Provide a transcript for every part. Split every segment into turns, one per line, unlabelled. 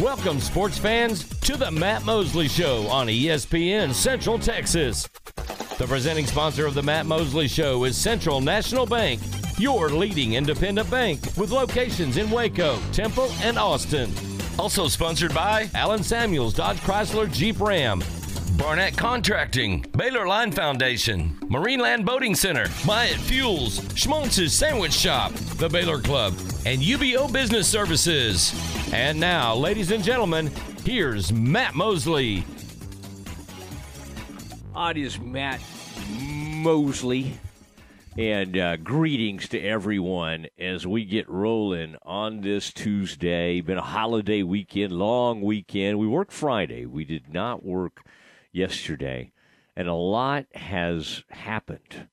Welcome, sports fans, to the Matt Mosley Show on ESPN Central Texas. The presenting sponsor of the Matt Mosley Show is Central National Bank, your leading independent bank with locations in Waco, Temple, and Austin. Also sponsored by Allen Samuels Dodge Chrysler Jeep Ram, Barnett Contracting, Baylor Line Foundation, Marineland Boating Center, Myatt Fuels, Schmaltz's Sandwich Shop, the Baylor Club, and UBEO Business Services. And now, ladies and gentlemen, here's Matt Mosley.
It is Matt Mosley. And uh, greetings to everyone as we get rolling on this Tuesday. Been a holiday weekend, long weekend. We worked Friday. We did not work yesterday. And a lot has happened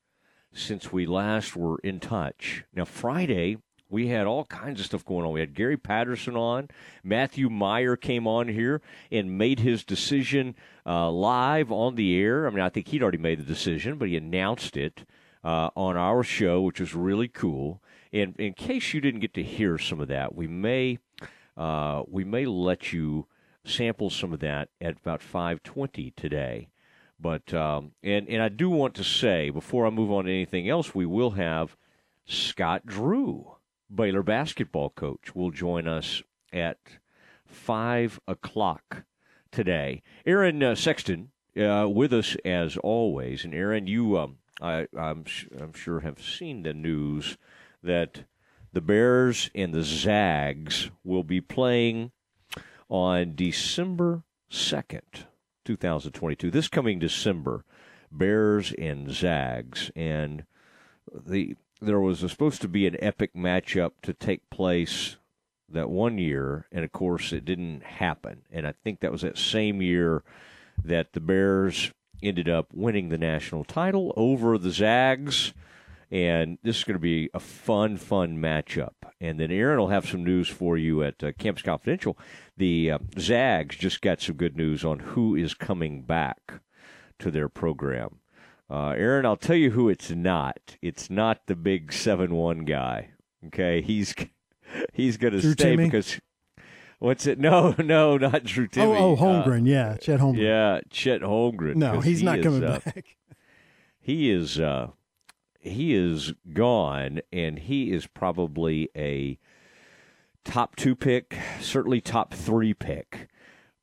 since we last were in touch. Now, Friday, we had all kinds of stuff going on. We had Gary Patterson on. Matthew Meyer came on here and made his decision uh, live on the air. I mean, I think he'd already made the decision, but he announced it uh, on our show, which was really cool. And in case you didn't get to hear some of that, we may uh, we may let you sample some of that at about 5:20 today. But um, and and I do want to say before I move on to anything else, we will have Scott Drew, Baylor basketball coach, will join us at five o'clock today. Aaron uh, Sexton uh, with us as always, and Aaron, you um, I, I'm I'm sure have seen the news that the Bears and the Zags will be playing on December 2nd, 2022. This coming December, Bears and Zags. And the there was supposed to be an epic matchup to take place that one year, and of course it didn't happen. And I think that was that same year that the Bears ended up winning the national title over the Zags and this is going to be a fun, fun matchup. And then Aaron will have some news for you at uh, Campus Confidential. The uh, Zags just got some good news on who is coming back to their program. Uh, Aaron, I'll tell you who it's not. It's not the big seven one guy. Okay, he's he's going to stay
Timme?
because what's it? No, no, not Drew Timme.
Oh, oh, Holmgren, yeah, Chet Holmgren.
Yeah, Chet Holmgren.
No, he's
he
not
is,
coming
uh,
back.
he is uh, he is gone, and he is probably a top two pick, certainly top three pick,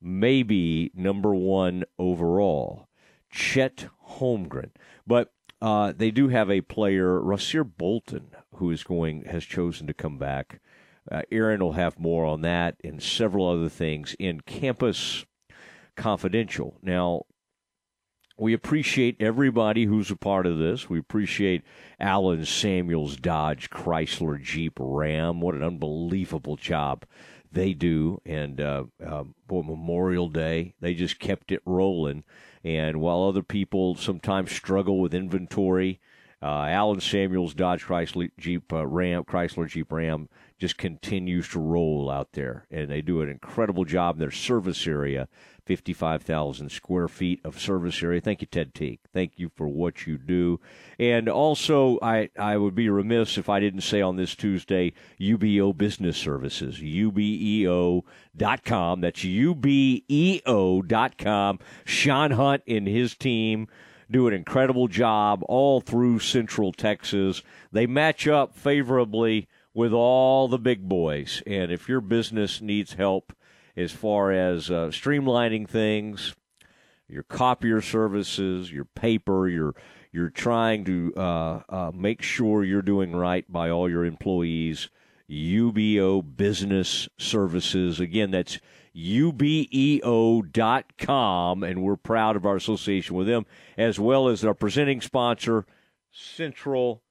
maybe number one overall. Chet Holmgren, but uh, they do have a player, Rasir Bolton, who is going has chosen to come back. Uh, Aaron will have more on that and several other things in Campus Confidential. Now, we appreciate everybody who's a part of this. We appreciate Allen Samuels Dodge Chrysler Jeep Ram. What an unbelievable job they do. And uh, uh, boy, Memorial Day, they just kept it rolling. And while other people sometimes struggle with inventory, uh, Allen Samuels Dodge Chrysler Jeep uh, Ram Chrysler Jeep Ram just continues to roll out there, and they do an incredible job in their service area. 55,000 square feet of service area. Thank you, Ted Teague. Thank you for what you do. And also, I, I would be remiss if I didn't say on this Tuesday, UBEO Business Services, ubeo.com. That's ubeo.com. Sean Hunt and his team do an incredible job all through Central Texas. They match up favorably with all the big boys. And if your business needs help as far as uh, streamlining things, your copier services, your paper, your you're trying to uh, uh, make sure you're doing right by all your employees. UBEO Business Services. Again, that's ubeo.com, and we're proud of our association with them, as well as our presenting sponsor, Central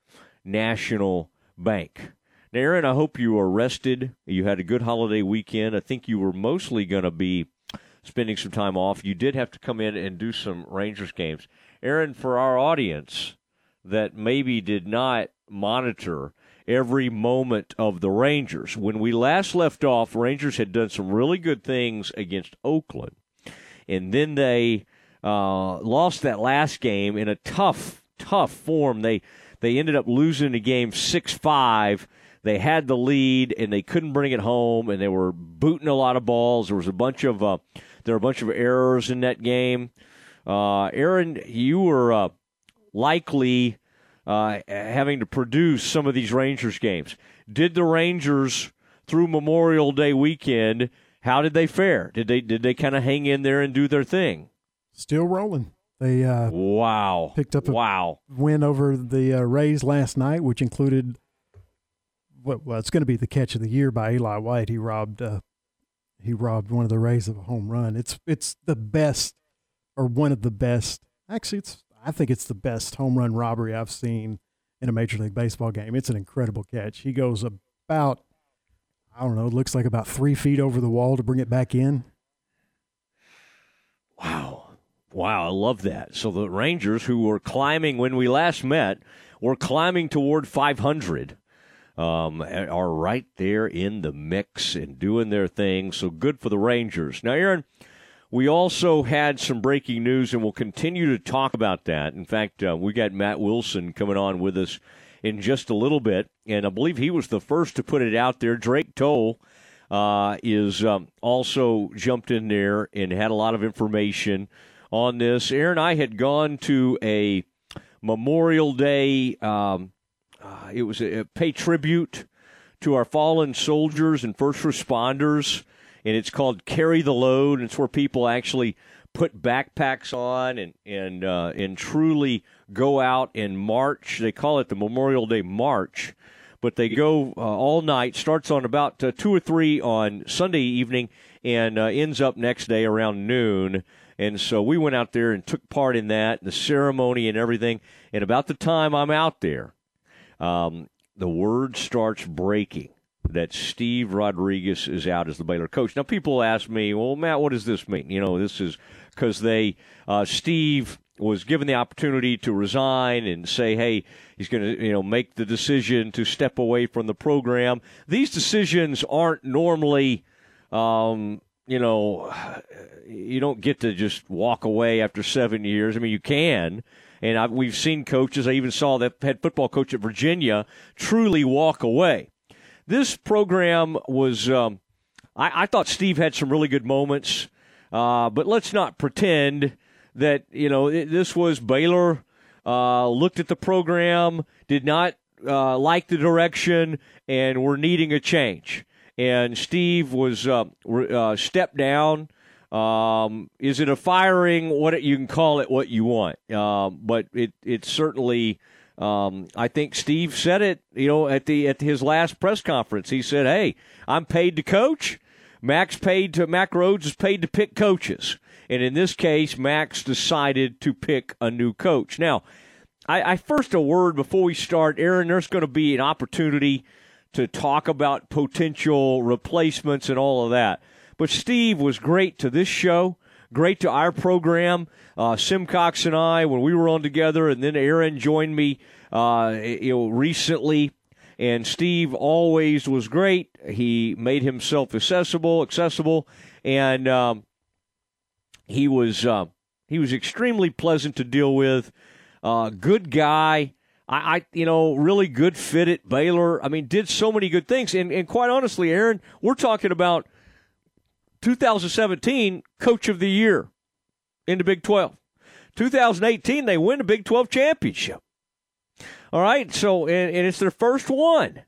National Bank. Now, Aaron, I hope you are rested. You had a good holiday weekend. I think you were mostly going to be spending some time off. You did have to come in and do some Rangers games. Aaron, for our audience that maybe did not monitor every moment of the Rangers, when we last left off, Rangers had done some really good things against Oakland. And then they uh, lost that last game in a tough, tough form. They they ended up losing the game six five. They had the lead and they couldn't bring it home, and they were booting a lot of balls. There was a bunch of uh, there were a bunch of errors in that game. Uh, Aaron, you were uh, likely uh, having to produce some of these Rangers games. Did the Rangers through Memorial Day weekend? How did they fare? Did they did they kind of hang in there and do their thing?
Still rolling. They uh,
wow
picked up a
wow
win over the uh, Rays last night, which included well, it's going to be the catch of the year by Eli White. He robbed uh, he robbed one of the Rays of a home run. It's it's the best or one of the best. Actually, it's I think it's the best home run robbery I've seen in a Major League Baseball game. It's an incredible catch. He goes about I don't know, it looks like about three feet over the wall to bring it back in.
Wow. Wow, I love that. So the Rangers, who were climbing when we last met, were climbing toward 500, um, are right there in the mix and doing their thing. So good for the Rangers. Now, Aaron, we also had some breaking news, and we'll continue to talk about that. In fact, uh, we got Matt Wilson coming on with us in just a little bit, and I believe he was the first to put it out there. Drake Toll uh, is um, also jumped in there and had a lot of information on this. Aaron, I had gone to a Memorial Day. Um, uh, it was a, a pay tribute to our fallen soldiers and first responders, and it's called Carry the Load. And it's where people actually put backpacks on and and uh, and truly go out and march. They call it the Memorial Day March, but they go uh, all night. Starts on about uh, two or three on Sunday evening and uh, ends up next day around noon. And so we went out there and took part in that, the ceremony and everything. And about the time I'm out there, um, the word starts breaking that Steve Rodriguez is out as the Baylor coach. Now, people ask me, well, Matt, what does this mean? You know, this is because they, uh, Steve was given the opportunity to resign and say, hey, he's going to, you know, make the decision to step away from the program. These decisions aren't normally, um, you know, you don't get to just walk away after seven years. I mean, you can. And I, we've seen coaches, I even saw that head football coach at Virginia truly walk away. This program was, um, I, I, thought Steve had some really good moments, uh, but let's not pretend that you know it, this was Baylor uh, looked at the program, did not uh, like the direction, and were needing a change. And Steve was uh, uh, stepped down. Um, is it a firing? What you can call it, what you want, um, but it it certainly. Um, I think Steve said it, you know, at the at his last press conference. He said, "Hey, I'm paid to coach. Max paid to Mack Rhoades is paid to pick coaches." And in this case, Max decided to pick a new coach. Now, I, I first a word before we start, Aaron. There's going to be an opportunity to talk about potential replacements and all of that. But Steve was great to this show, great to our program. Uh, Simcox and I, when we were on together, and then Aaron joined me, uh, you know, recently. And Steve always was great. He made himself accessible, accessible, and um, he was uh, he was extremely pleasant to deal with. Uh, good guy. I, I, you know, really good fit at Baylor. I mean, did so many good things. And, and quite honestly, Aaron, we're talking about 2017 Coach of the Year in the Big 12. 2018, they win the Big 12 championship. All right, so and, and it's their first one.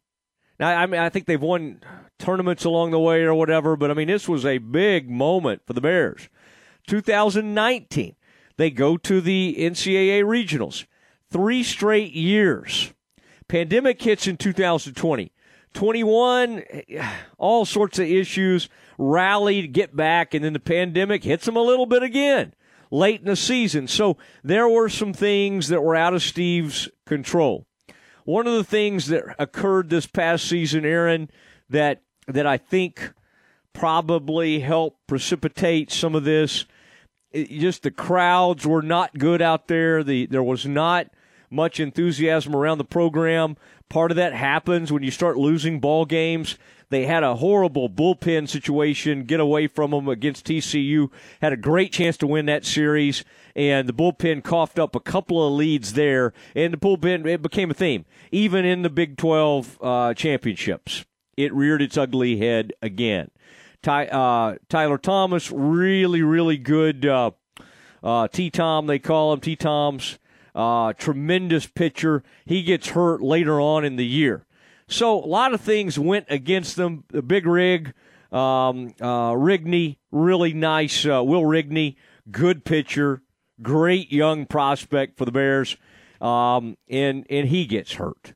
Now, I mean, I think they've won tournaments along the way or whatever, but I mean, this was a big moment for the Bears. 2019, they go to the NCAA regionals. Three straight years. Pandemic hits in 2020. 21, all sorts of issues, rallied, get back, and then the pandemic hits them a little bit again late in the season. So there were some things that were out of Steve's control. One of the things that occurred this past season, Aaron, that that I think probably helped precipitate some of this it, just the crowds were not good out there. The there was not much enthusiasm around the program. Part of that happens when you start losing ball games. They had a horrible bullpen situation, get away from them against TCU. Had a great chance to win that series, and the bullpen coughed up a couple of leads there, and the bullpen it became a theme, even in the Big 12 uh, championships. It reared its ugly head again. Ty, uh, Tyler Thomas, really, really good. Uh, uh, T Tom, they call him T Tom's. Uh, tremendous pitcher. He gets hurt later on in the year. So a lot of things went against them. The big rig, um, uh, Rigney, really nice. Uh, Will Rigney, good pitcher, great young prospect for the Bears, um, and and he gets hurt.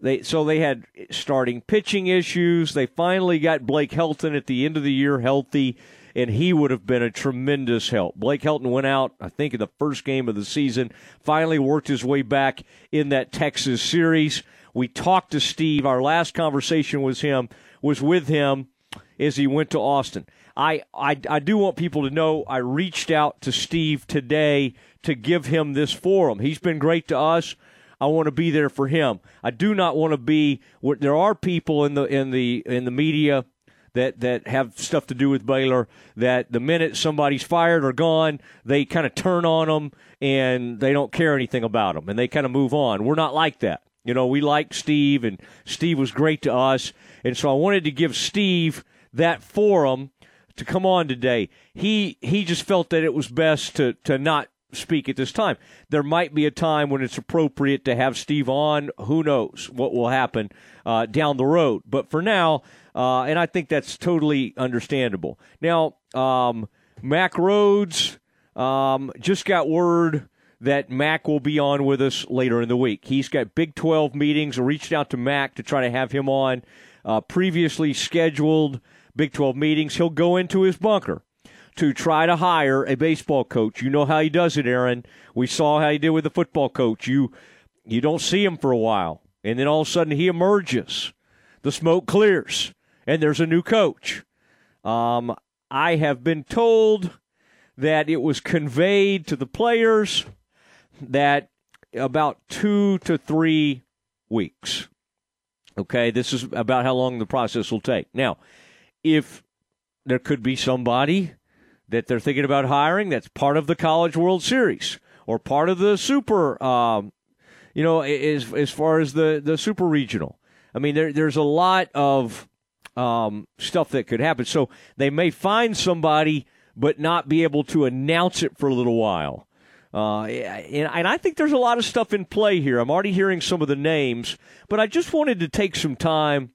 They so they had starting pitching issues. They finally got Blake Helton at the end of the year healthy and he would have been a tremendous help. Blake Helton went out, I think, in the first game of the season, finally worked his way back in that Texas series. We talked to Steve. Our last conversation was him was with him as he went to Austin. I, I, I do want people to know I reached out to Steve today to give him this forum. He's been great to us. I want to be there for him. I do not want to be. There are people in the in the in the media that that have stuff to do with Baylor that the minute somebody's fired or gone, they kind of turn on them and they don't care anything about them and they kind of move on. We're not like that. You know, we like Steve and Steve was great to us, and so I wanted to give Steve that forum to come on today. He he just felt that it was best to to not speak at this time. There might be a time when it's appropriate to have Steve on. Who knows what will happen uh, down the road? But for now, uh, and I think that's totally understandable. Now, um, Mack Rhoades um, just got word that Mack will be on with us later in the week. He's got Big 12 meetings. Reached out to Mack to try to have him on. Uh, previously scheduled Big 12 meetings. He'll go into his bunker to try to hire a baseball coach. You know how he does it, Aaron. We saw how he did with the football coach. You you don't see him for a while, and then all of a sudden he emerges. The smoke clears and there's a new coach. Um, I have been told that it was conveyed to the players that about two to three weeks. Okay, this is about how long the process will take. Now, if there could be somebody that they're thinking about hiring that's part of the College World Series or part of the Super, um, you know, as as far as the the Super Regional. I mean, there, there's a lot of um, stuff that could happen. So they may find somebody, but not be able to announce it for a little while. Uh, and, and I think there's a lot of stuff in play here. I'm already hearing some of the names, but I just wanted to take some time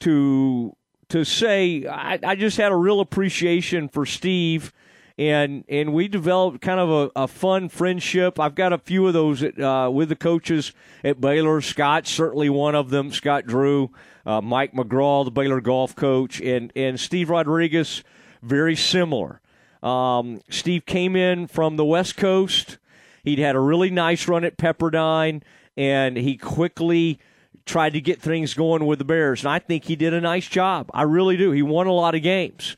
to to say I, I just had a real appreciation for Steve and and we developed kind of a, a fun friendship. I've got a few of those at, uh, with the coaches at Baylor. Scott certainly one of them. Scott Drew, uh, Mike McGraw, the Baylor golf coach, and and Steve Rodriguez, very similar. Um, Steve came in from the West Coast. He'd had a really nice run at Pepperdine, and he quickly tried to get things going with the Bears. And I think he did a nice job. I really do. He won a lot of games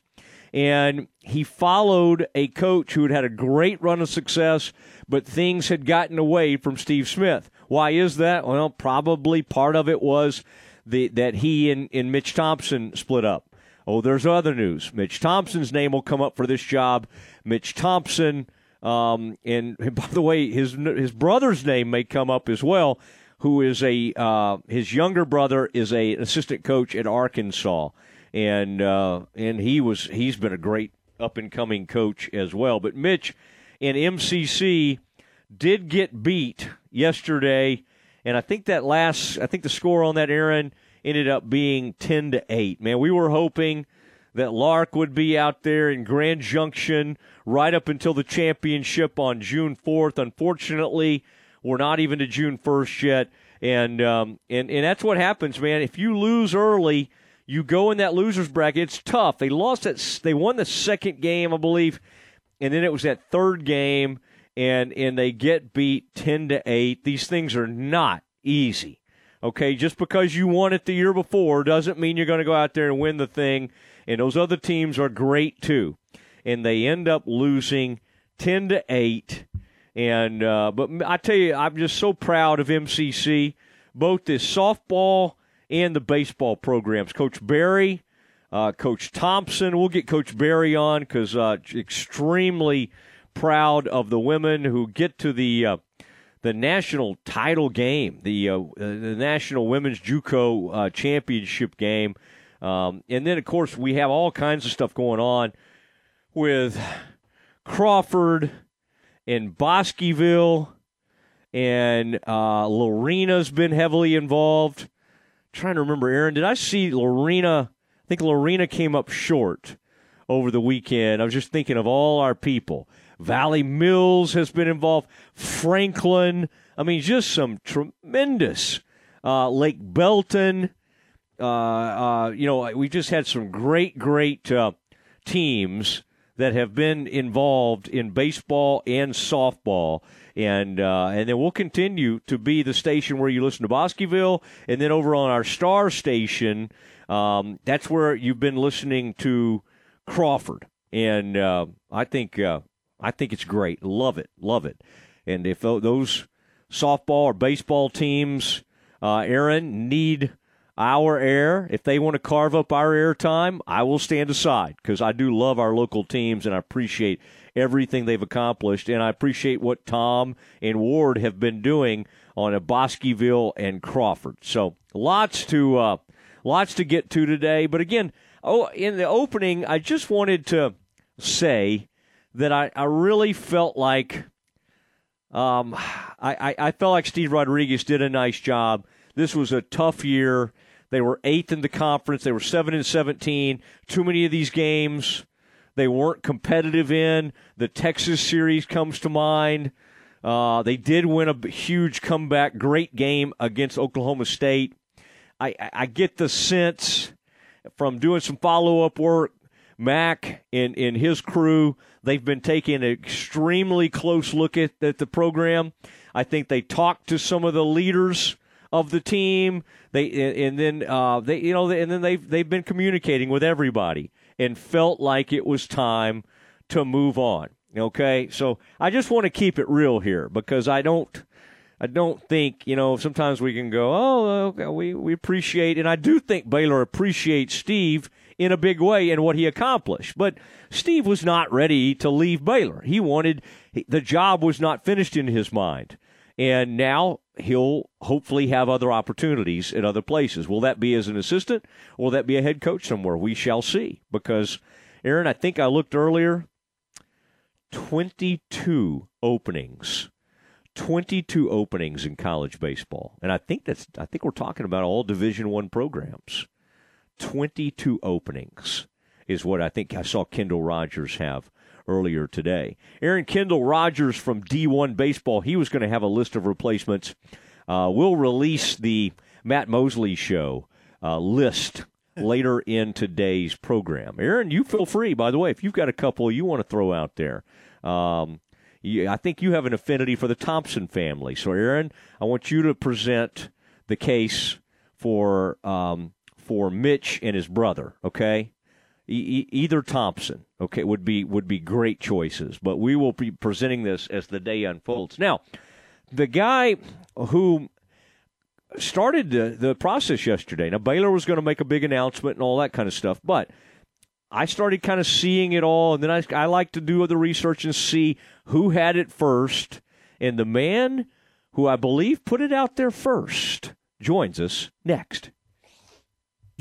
and he followed a coach who had had a great run of success, but things had gotten away from Steve Smith. Why is that? Well, probably part of it was the, that he and, and Mitch Thompson split up. Oh, there's other news. Mitch Thompson's name will come up for this job. Mitch Thompson, um, and by the way, his his brother's name may come up as well. Who is a uh, his younger brother is a assistant coach at Arkansas and uh, and he was he's been a great up and coming coach as well. But Mitch and MCC did get beat yesterday, and I think that last I think the score on that Aaron ended up being ten to eight. Man, we were hoping that Lark would be out there in Grand Junction right up until the championship on June fourth. Unfortunately, we're not even to June first yet. And um, and and that's what happens, man. If you lose early, you go in that losers bracket. It's tough. They lost that. They won the second game, I believe, and then it was that third game, and and they get beat ten to eight. These things are not easy. Okay, just because you won it the year before doesn't mean you're going to go out there and win the thing. And those other teams are great too, and they end up losing ten to eight. And uh, but I tell you, I'm just so proud of MCC, both this softball and the baseball programs. Coach Barry, uh, Coach Thompson. We'll get Coach Barry on because uh, extremely proud of the women who get to the uh, the national title game, the uh, the national women's JUCO uh, championship game, um, and then of course we have all kinds of stuff going on with Crawford and Bosqueville, and uh, Lorena's been heavily involved. I'm trying to remember, Aaron, did I see Lorena? I think Lorena came up short over the weekend. I was just thinking of all our people. Valley Mills has been involved. Franklin. I mean, just some tremendous. Uh, Lake Belton. Uh, uh, you know, we just had some great, great uh, teams that have been involved in baseball and softball. And uh, and then we'll continue to be the station where you listen to Bosqueville, and then over on our star station, um, that's where you've been listening to Crawford. And uh, I think I think it's great. Love it, love it. And if those softball or baseball teams, uh, Aaron, need our air, if they want to carve up our air time, I will stand aside because I do love our local teams and I appreciate everything they've accomplished. And I appreciate what Tom and Ward have been doing on a Bosqueville and Crawford. So lots to uh, lots to get to today. But again, oh, in the opening, I just wanted to say that I, I really felt like um, I, I, I felt like Steve Rodriguez did a nice job. This was a tough year. They were eighth in the conference. They were seven and seventeen. Too many of these games they weren't competitive in. The Texas series comes to mind. Uh, they did win a huge comeback, great game against Oklahoma State. I, I get the sense from doing some follow up work, Mack and, and his crew, they've been taking an extremely close look at, at the program. I think they talked to some of the leaders of the team. They and then uh, they you know and then they've they've been communicating with everybody and felt like it was time to move on. Okay, so I just want to keep it real here because I don't. I don't think you know. Sometimes we can go, oh, okay, we we appreciate, and I do think Baylor appreciates Steve in a big way and what he accomplished. But Steve was not ready to leave Baylor. He wanted the job was not finished in his mind, and now he'll hopefully have other opportunities at other places. Will that be as an assistant? Will that be a head coach somewhere? We shall see. Because, Aaron, I think I looked earlier 22 openings. 22 openings in college baseball. And I think that's I think we're talking about all Division 1 programs. 22 openings is what I think I saw Kendall Rogers have earlier today. Aaron Kendall Rogers from D1 Baseball, he was going to have a list of replacements. Uh, we'll release the Matt Mosley Show uh, list later in today's program. Aaron, you feel free, by the way, if you've got a couple you want to throw out there. Um, you, I think you have an affinity for the Thompson family. So, Aaron, I want you to present the case for um, for Mitch and his brother. Okay, e- either Thompson, okay, would be would be great choices. But we will be presenting this as the day unfolds. Now, the guy who started the, the process yesterday. Now Baylor was going to make a big announcement and all that kind of stuff, but I started kind of seeing it all, and then I, I like to do the research and see who had it first. And the man who I believe put it out there first joins us next.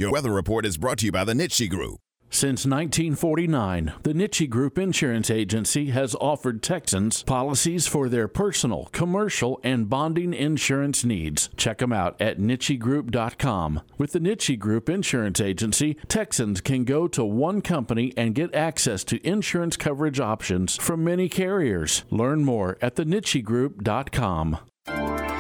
Your weather report is brought to you by the Nitsche Group.
Since 1949, the Nitsche Group Insurance Agency has offered Texans policies for their personal, commercial, and bonding insurance needs. Check them out at NitscheGroup.com. With the Nitsche Group Insurance Agency, Texans can go to one company and get access to insurance coverage options from many carriers. Learn more at thenitschegroup.com.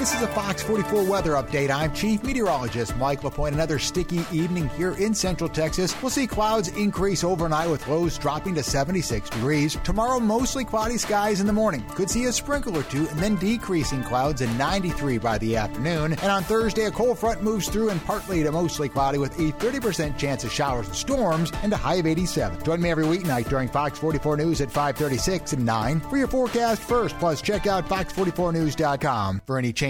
This is a Fox 44 weather update. I'm Chief Meteorologist Mike LaPointe. Another sticky evening here in Central Texas. We'll see clouds increase overnight with lows dropping to 76 degrees. Tomorrow, mostly cloudy skies in the morning. Could see a sprinkle or two and then decreasing clouds in 93 by the afternoon. And on Thursday, a cold front moves through and partly to mostly cloudy with a 30% chance of showers and storms and a high of 87. Join me every weeknight during Fox 44 News at 536 and 9 for your forecast first. Plus, check out fox44news.com for any change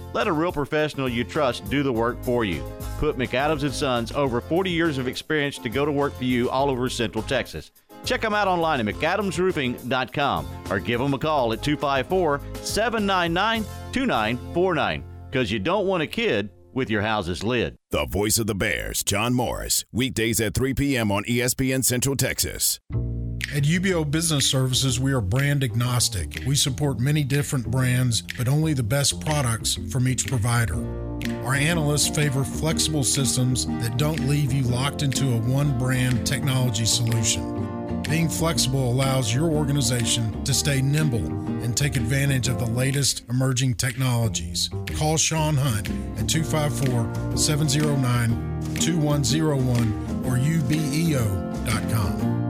Let a real professional you trust do the work for you. Put McAdams and Sons over 40 years of experience to go to work for you all over Central Texas. Check them out online at McAdamsRoofing.com or give them a call at 254 799 2949 because you don't want a kid with your house's lid.
The voice of the Bears, John Morris, weekdays at 3 p.m. on ESPN Central Texas.
At UBEO Business Services, we are brand agnostic. We support many different brands, but only the best products from each provider. Our analysts favor flexible systems that don't leave you locked into a one brand technology solution. Being flexible allows your organization to stay nimble and take advantage of the latest emerging technologies. Call Sean Hunt at 254 709 2101 or ubeo.com.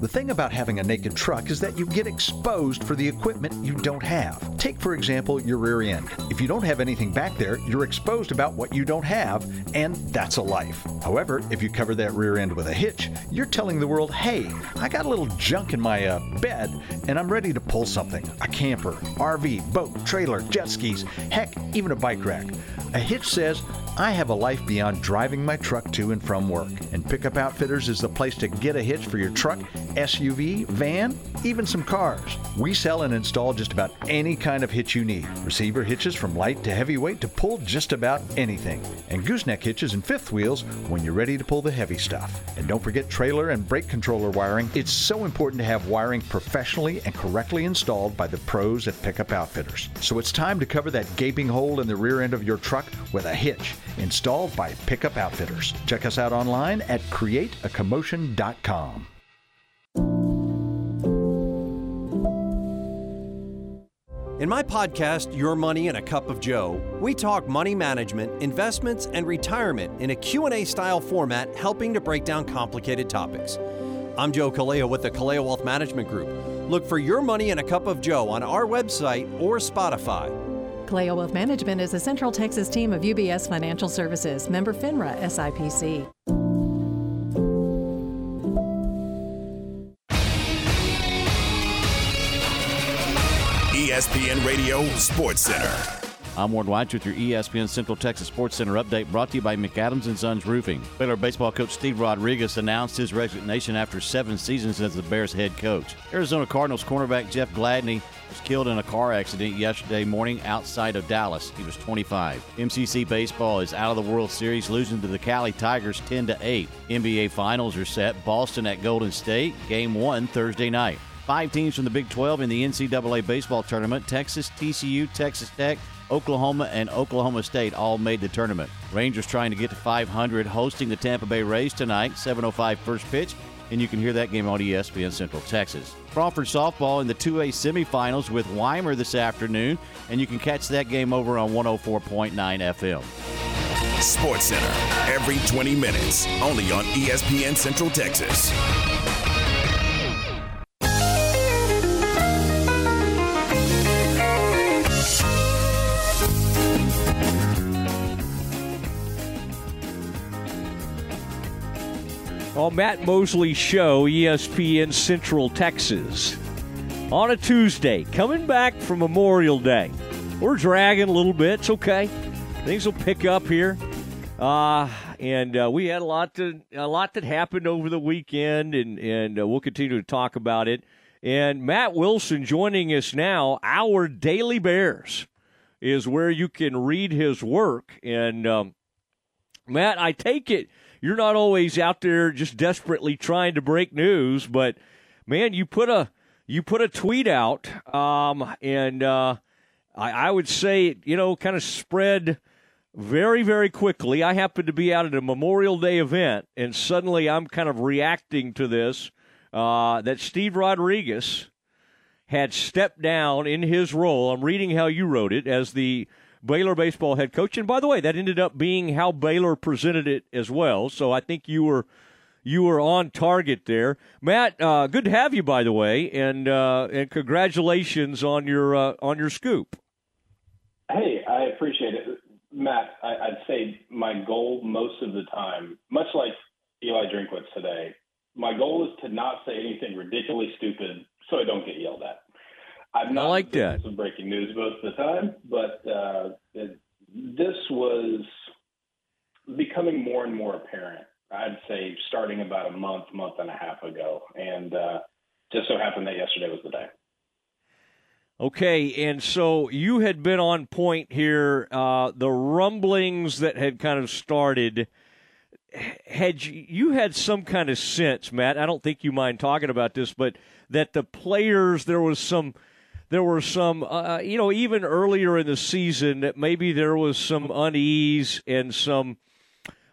The thing about having a naked truck is that you get exposed for the equipment you don't have. Take, for example, your rear end. If you don't have anything back there, you're exposed about what you don't have, and that's a life. However, if you cover that rear end with a hitch, you're telling the world, hey, I got a little junk in my uh, bed, and I'm ready to pull something a camper, RV, boat, trailer, jet skis, heck, even a bike rack. A hitch says, I have a life beyond driving my truck to and from work, and Pickup Outfitters is the place to get a hitch for your truck, SUV, van, even some cars. We sell and install just about any kind of hitch you need. Receiver hitches from light to heavyweight to pull just about anything. And gooseneck hitches and fifth wheels when you're ready to pull the heavy stuff. And don't forget trailer and brake controller wiring. It's so important to have wiring professionally and correctly installed by the pros at Pickup Outfitters. So it's time to cover that gaping hole in the rear end of your truck with a hitch installed by Pickup Outfitters. Check us out online at createacommotion.com.
In my podcast, Your Money and a Cup of Joe, we talk money management, investments, and retirement in a Q&A style format helping to break down complicated topics. I'm Joe Kaleo with the Kaleo Wealth Management Group. Look for Your Money and a Cup of Joe on our website or Spotify.
Kaleo Wealth Management is a Central Texas team of UBS Financial Services, member FINRA SIPC.
ESPN Radio Sports Center.
I'm Ward White with your ESPN Central Texas Sports Center update brought to you by McAdams and Sons Roofing. Baylor baseball coach Steve Rodriguez announced his resignation after seven seasons as the Bears head coach. Arizona Cardinals cornerback Jeff Gladney was killed in a car accident yesterday morning outside of Dallas. He was 25. MCC baseball is out of the World Series, losing to the Cowley Tigers 10 to 8. NBA finals are set. Boston at Golden State, game 1 Thursday night. Five teams from the Big 12 in the NCAA baseball tournament Texas, TCU, Texas Tech, Oklahoma, and Oklahoma State all made the tournament. Rangers trying to get to 500, hosting the Tampa Bay Rays tonight, 7:05 first pitch, and you can hear that game on ESPN Central Texas. Crawford softball in the 2A semifinals with Weimar this afternoon, and you can catch that game over on 104.9 FM.
Sports Center every 20 minutes, only on ESPN Central Texas.
On Matt Mosley Show, ESPN Central Texas. On a Tuesday, coming back from Memorial Day. We're dragging a little bit. It's okay. things will pick up here. Uh, and uh, we had a lot to a lot that happened over the weekend, and and uh, we'll continue to talk about it. And Matt Wilson joining us now. Our Daily Bears is where you can read his work. And um, Matt, I take it you're not always out there just desperately trying to break news, but man, you put a you put a tweet out, um, and uh, I, I would say you know kind of spread very, very quickly. I happened to be out at a Memorial Day event, and suddenly I'm kind of reacting to this uh, that Steve Rodriguez had stepped down in his role. I'm reading how you wrote it as the Baylor baseball head coach. And by the way, that ended up being how Baylor presented it as well. So I think you were you were on target there, Matt. Uh, good to have you, by the way, and uh, and congratulations on your uh, on your scoop.
Hey, I appreciate it. Matt, I, would say my goal most of the time, much like Eli Drinkwitz today, my goal is to not say anything ridiculously stupid so I don't get yelled at. I'm not
I like that.
Some breaking news most of the time, but uh, it, this was becoming more and more apparent. I'd say starting about a month, month and a half ago, and uh, just so happened that yesterday was the day.
Okay, and so you had been on point here. Uh, the rumblings that had kind of started. Had you, you had some kind of sense, Matt? I don't think you mind talking about this, but that the players there was some, there were some, uh, you know, even earlier in the season that maybe there was some unease and some,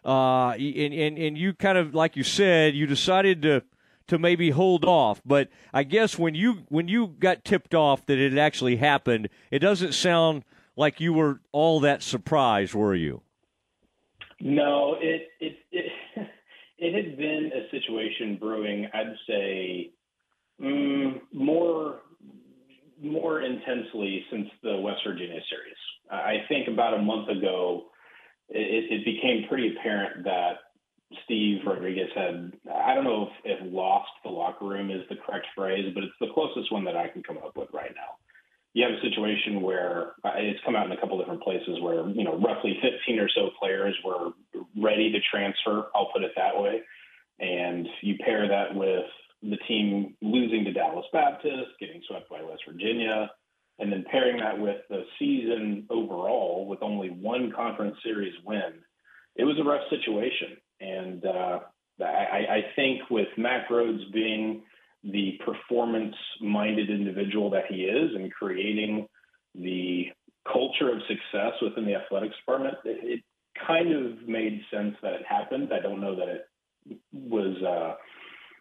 uh, and and and you kind of like you said, you decided to to maybe hold off. But I guess when you when you got tipped off that it actually happened, it doesn't sound like you were all that surprised, were you?
No, it it it, it had been a situation brewing. I'd say mm, more more intensely since the West Virginia series. I think about a month ago, it, it became pretty apparent that Steve Rodriguez had, I don't know if, if lost the locker room is the correct phrase, but it's the closest one that I can come up with right now. You have a situation where uh, it's come out in a couple different places where, you know, roughly 15 or so players were ready to transfer. I'll put it that way. And you pair that with the team losing to Dallas Baptist, getting swept by West Virginia, and then pairing that with the season overall with only one conference series win. It was a rough situation. And uh, I, I think with Mack Rhoades being the performance minded individual that he is and creating the culture of success within the athletics department, it, it kind of made sense that it happened. I don't know that it was uh,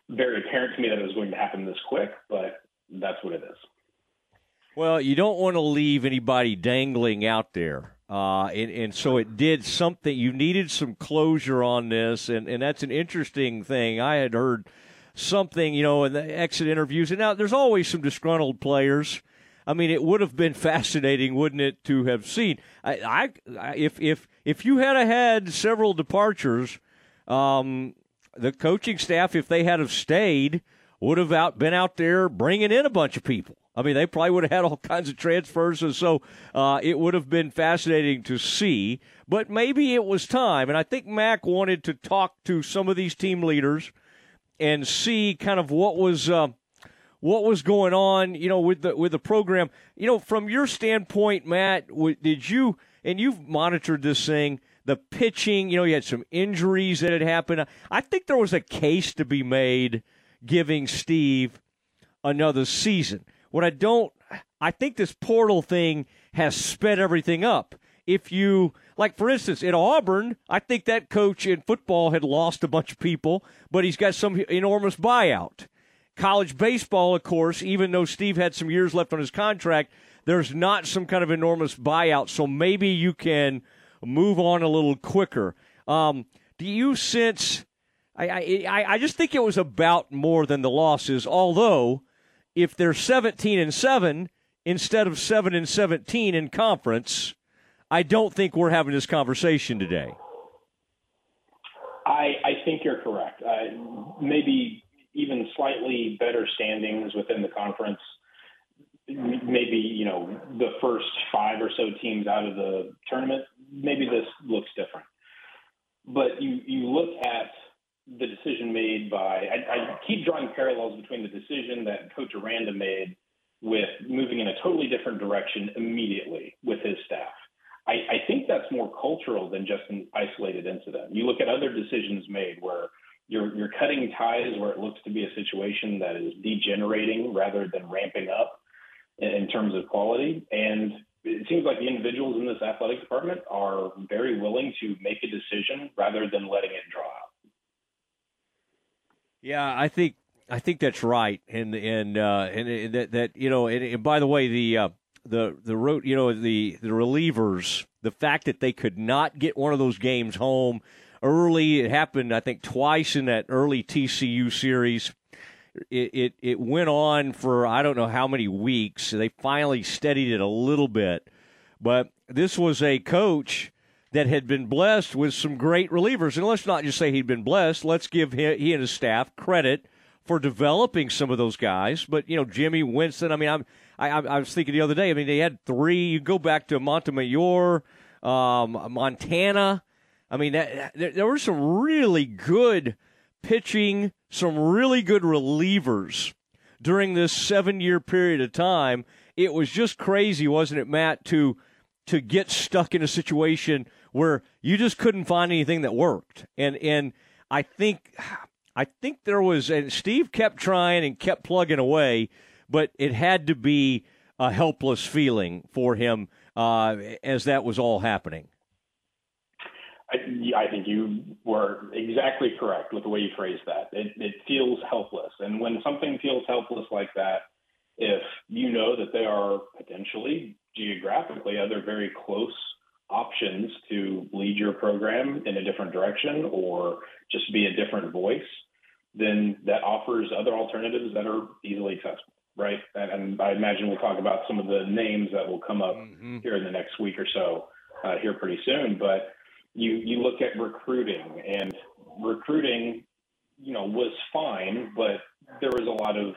very apparent to me that it was going to happen this quick, but that's what it is.
Well, you don't want to leave anybody dangling out there. Uh, and, and so it did something. You needed some closure on this, and, and that's an interesting thing. I had heard something, you know, in the exit interviews, and now there's always some disgruntled players. I mean, it would have been fascinating, wouldn't it, to have seen? I, I if if if you had had several departures, um, the coaching staff, if they had have stayed, would have out been out there bringing in a bunch of people. I mean, they probably would have had all kinds of transfers, and so uh, it would have been fascinating to see. But maybe it was time, and I think Mack wanted to talk to some of these team leaders and see kind of what was uh, what was going on, you know, with the with the program. You know, from your standpoint, Matt, did you and you've monitored this thing? The pitching, you know, you had some injuries that had happened. I think there was a case to be made giving Steve another season. What I don't, I think this portal thing has sped everything up. If you, like, for instance, at Auburn, I think that coach in football had lost a bunch of people, but he's got some enormous buyout. College baseball, of course, even though Steve had some years left on his contract, there's not some kind of enormous buyout. So maybe you can move on a little quicker. Um, do you sense? I, I I just think it was about more than the losses. Although if they're 17 and 7 instead of 7 and 17 in conference, I don't think we're having this conversation today.
I, I think you're correct. Uh, maybe even slightly better standings within the conference. Maybe you know the first five or so teams out of the tournament maybe this looks different. But you you look at the decision made by I, I keep drawing parallels between the decision that Coach Aranda made with moving in a totally different direction immediately with his staff. I, I think that's more cultural than just an isolated incident. You look at other decisions made where you're you're cutting ties where it looks to be a situation that is degenerating rather than ramping up in, in terms of quality. And it seems like the individuals in this athletic department are very willing to make a decision rather than letting it draw out.
Yeah, I think I think that's right, and and uh, and, that that you know, and, and by the way, the uh, the the road, you know, the the relievers, the fact that they could not get one of those games home early, it happened, I think, twice in that early TCU series. It, it it went on for I don't know how many weeks. They finally steadied it a little bit, but this was a coach that had been blessed with some great relievers. And let's not just say he'd been blessed. Let's give him, he and his staff credit for developing some of those guys. But you know, Jimmy Winston. I mean, I'm, I, I was thinking the other day. I mean, they had three. You go back to Montemayor, um, Montana. I mean, that, there, there were some really good pitching, some really good relievers during this seven-year period of time. It was just crazy, wasn't it, Matt? To to get stuck in a situation where you just couldn't find anything that worked, and and I think I think there was, and Steve kept trying and kept plugging away, but it had to be a helpless feeling for him uh, as that was all happening.
I, I, think you were exactly correct with the way you phrased that. It, it feels helpless. And when something feels helpless like that, if you know that there are potentially geographically other very close options to lead your program in a different direction or just be a different voice, then that offers other alternatives that are easily accessible, right? And, and I imagine we'll talk about some of the names that will come up mm-hmm. here in the next week or so, uh, here pretty soon. But you you look at recruiting, and recruiting, you know, was fine, but there was a lot of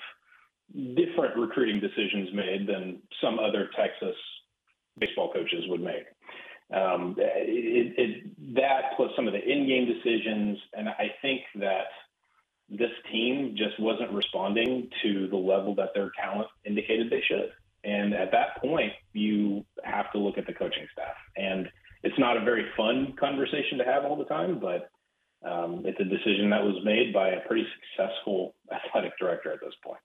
different recruiting decisions made than some other Texas baseball coaches would make. Um, it, it, that plus some of the in-game decisions, and I think that this team just wasn't responding to the level that their talent indicated they should. And at that point, you have to look at the coaching staff. And it's not a very fun conversation to have all the time, but um, it's a decision that was made by a pretty successful athletic director at this point.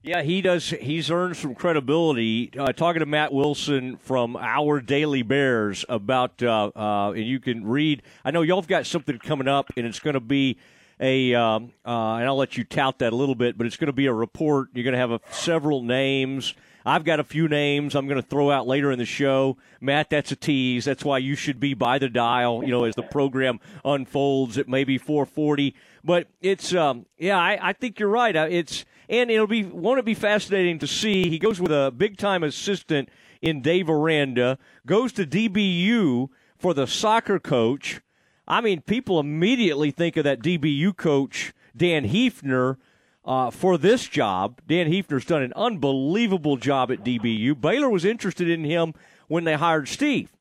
Yeah, he does. He's earned some credibility. Uh, talking to Matt Wilson from Our Daily Bears about, uh, uh, and you can read. I know y'all have got something coming up, and it's going to be a, um, uh, and I'll let you tout that a little bit, but it's going to be a report. You're going to have a, several names. I've got a few names I'm going to throw out later in the show. Matt, that's a tease. That's why you should be by the dial, you know, as the program unfolds at maybe 440. But it's, um, yeah, I, I think you're right. Uh, it's, and it'll be, won't it be fascinating to see? He goes with a big time assistant in Dave Aranda, goes to DBU for the soccer coach I mean, people immediately think of that DBU coach, Dan Heefner, uh, for this job. Dan Heefner's done an unbelievable job at DBU. Baylor was interested in him when they hired Steve.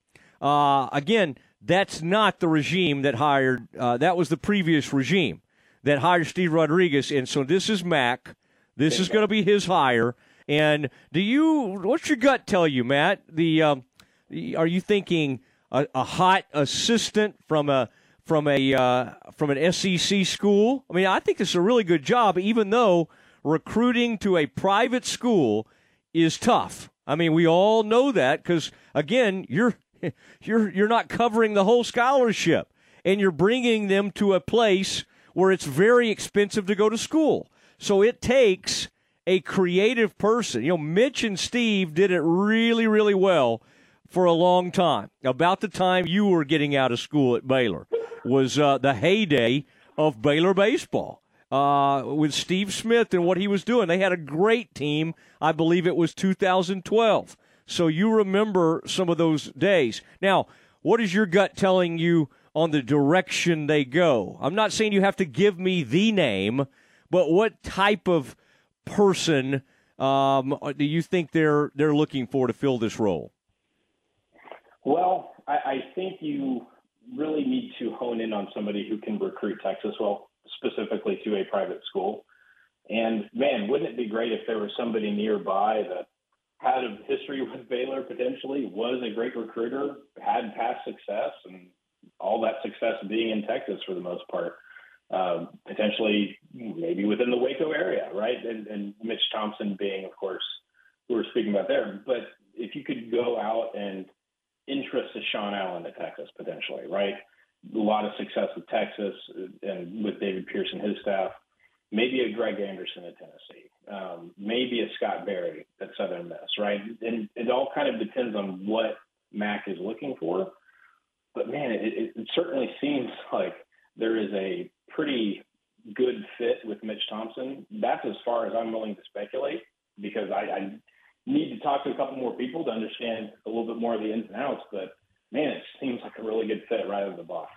Uh, again, that's not the regime that hired, uh, that was the previous regime that hired Steve Rodriguez. And so this is Mack. This is going to be his hire. And do you, what's your gut tell you, Matt? The, um, are you thinking a, a hot assistant from a from a uh, from an SEC school. I mean, I think it's a really good job, even though recruiting to a private school is tough. I mean, we all know that because again, you're you're you're not covering the whole scholarship, and you're bringing them to a place where it's very expensive to go to school. So it takes a creative person. You know, Mitch and Steve did it really, really well for a long time. About the time you were getting out of school at Baylor was uh, the heyday of Baylor baseball. Uh, with Steve Smith and what he was doing. They had a great team. I believe it was 2012. So you remember some of those days. Now, what is your gut telling you on the direction they go? I'm not saying you have to give me the name, but what type of person um, do you think they're they're looking for to fill this role?
Well, I, I think you really need to hone in on somebody who can recruit Texas well, specifically to a private school. And man, wouldn't it be great if there was somebody nearby that had a history with Baylor potentially, was a great recruiter, had past success, and all that success being in Texas for the most part. Um, potentially, maybe within the Waco area, right? And, and Mitch Thompson being, of course, who we're speaking about there. But if you could go out and interest to Sean Allen to Texas potentially, right? A lot of success with Texas and with David Pierce and his staff. Maybe a Greg Anderson at Tennessee, um, maybe a Scott Berry at Southern Miss, right? And it all kind of depends on what Mack is looking for. But man, it, it certainly seems like there is a pretty good fit with Mitch Thompson. That's as far as I'm willing to speculate because I, I need to talk to a couple more people to understand a little bit more of the ins and outs. But man, it seems like a really good fit right out of the box.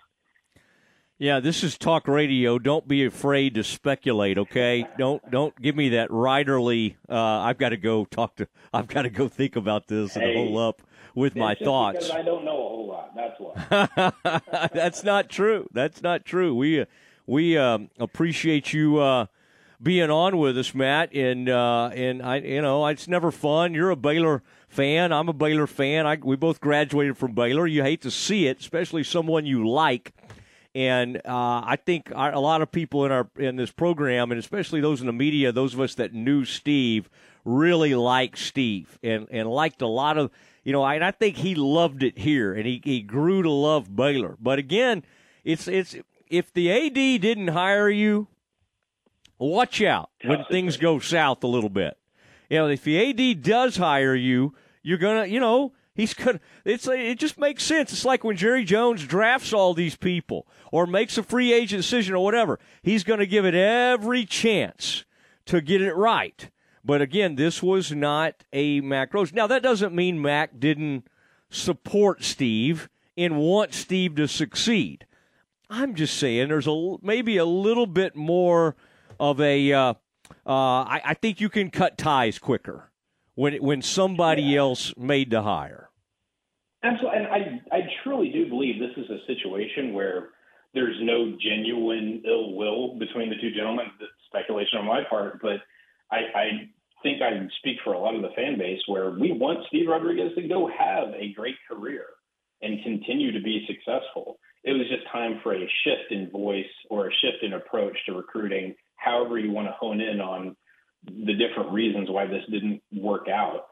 Yeah, this is talk radio. Don't be afraid to speculate, okay? Don't don't give me that riderly. Uh, I've got to go talk to. I've got to go think about this and
Hey,
hold up with my thoughts.
Because I don't know a whole lot. That's why.
That's not true. That's not true. We uh, we um, appreciate you uh, being on with us, Matt. And uh, and I, you know, it's never fun. You're a Baylor fan. I'm a Baylor fan. I, we both graduated from Baylor. You hate to see it, especially someone you like. And uh, I think our, a lot of people in our in this program, and especially those in the media, those of us that knew Steve, really liked Steve and and liked a lot of you know. And I think he loved it here, and he he grew to love Baylor. But again, it's it's if the AD didn't hire you, watch out when things go south a little bit. You know, if the AD does hire you, you're gonna, you know, he's gonna. It's it just makes sense. It's like when Jerry Jones drafts all these people or makes a free agent decision or whatever. He's gonna give it every chance to get it right. But again, this was not a Mack Rhoades. Now that doesn't mean Mack didn't support Steve and want Steve to succeed. I'm just saying there's a maybe a little bit more of a. Uh, uh, I, I think you can cut ties quicker when when somebody else made the hire.
Absolutely, and I I truly do believe this is a situation where there's no genuine ill will between the two gentlemen. That's speculation on my part, but I, I think I speak for a lot of the fan base where we want Steve Rodriguez to go have a great career and continue to be successful. It was just time for a shift in voice or a shift in approach to recruiting, however you want to hone in on the different reasons why this didn't work out.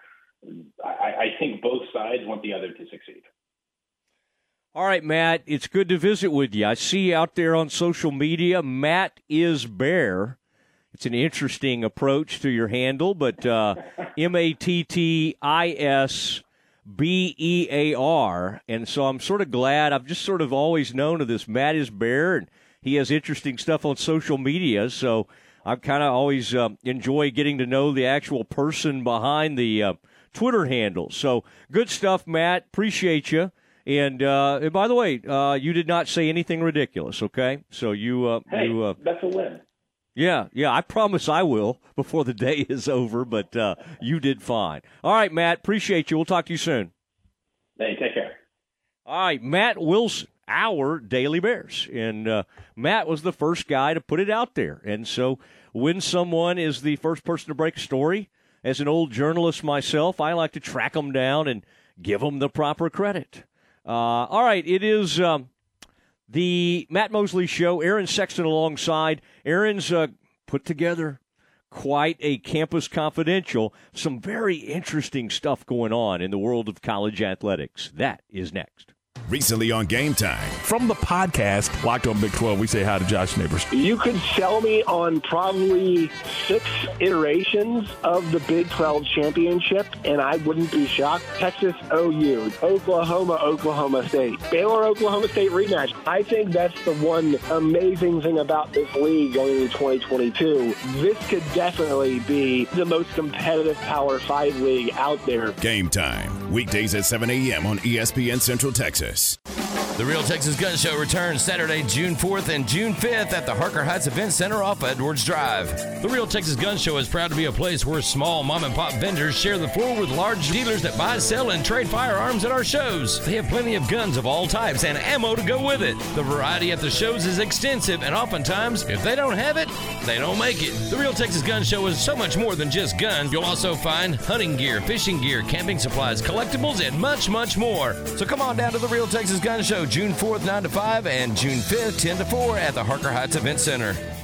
I, I think both sides want the other to succeed.
All right, Matt, it's good to visit with you. I see you out there on social media. Matt is Bear. It's an interesting approach to your handle, but uh, M A T T I S B E A R. And so I'm sort of glad. I've just sort of always known of this Matt is Bear, and he has interesting stuff on social media. So I kind of always uh, enjoy getting to know the actual person behind the uh, Twitter handle. So good stuff, Matt. Appreciate you. And, uh, and by the way, uh, you did not say anything ridiculous. Okay, so you uh,
Hey,
you uh,
that's a win.
yeah, yeah, I promise I will before the day is over, but uh, you did fine. All right, Matt, appreciate you. We'll talk to you soon.
Hey, take care.
All right, Matt Wilson, our Daily Bears. And uh, Matt was the first guy to put it out there. And so when someone is the first person to break a story, as an old journalist myself, I like to track them down and give them the proper credit. Uh, all right, it is. Um, the Matt Mosley Show. Aaron Sexton alongside. Aaron's uh, put together quite a campus confidential. Some very interesting stuff going on in the world of college athletics. That is next.
Recently on Game Time.
From the podcast, Locked on Big 12, we say hi to Josh Neighbors.
You could sell me on probably six iterations of the Big 12 championship, and I wouldn't be shocked. Texas OU, Oklahoma, Oklahoma State, Baylor, Oklahoma State rematch. I think that's the one amazing thing about this league going into 2022. This could definitely be the most competitive Power 5 league out there.
Game Time. Weekdays at 7 a.m. on ESPN Central Texas. Service.
The Real Texas Gun Show returns Saturday, June 4th and June 5th at the Harker Heights Event Center off Edwards Drive. The Real Texas Gun Show is proud to be a place where small mom and pop vendors share the floor with large dealers that buy, sell, and trade firearms at our shows. They have plenty of guns of all types and ammo to go with it. The variety at the shows is extensive, and oftentimes, if they don't have it, they don't make it. The Real Texas Gun Show is so much more than just guns. You'll also find hunting gear, fishing gear, camping supplies, collectibles, and much, much more. So come on down to the Real Texas Gun Show June 4th, 9 to 5, and June 5th, 10 to 4 at the Harker Heights Event Center.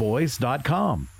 boys.com.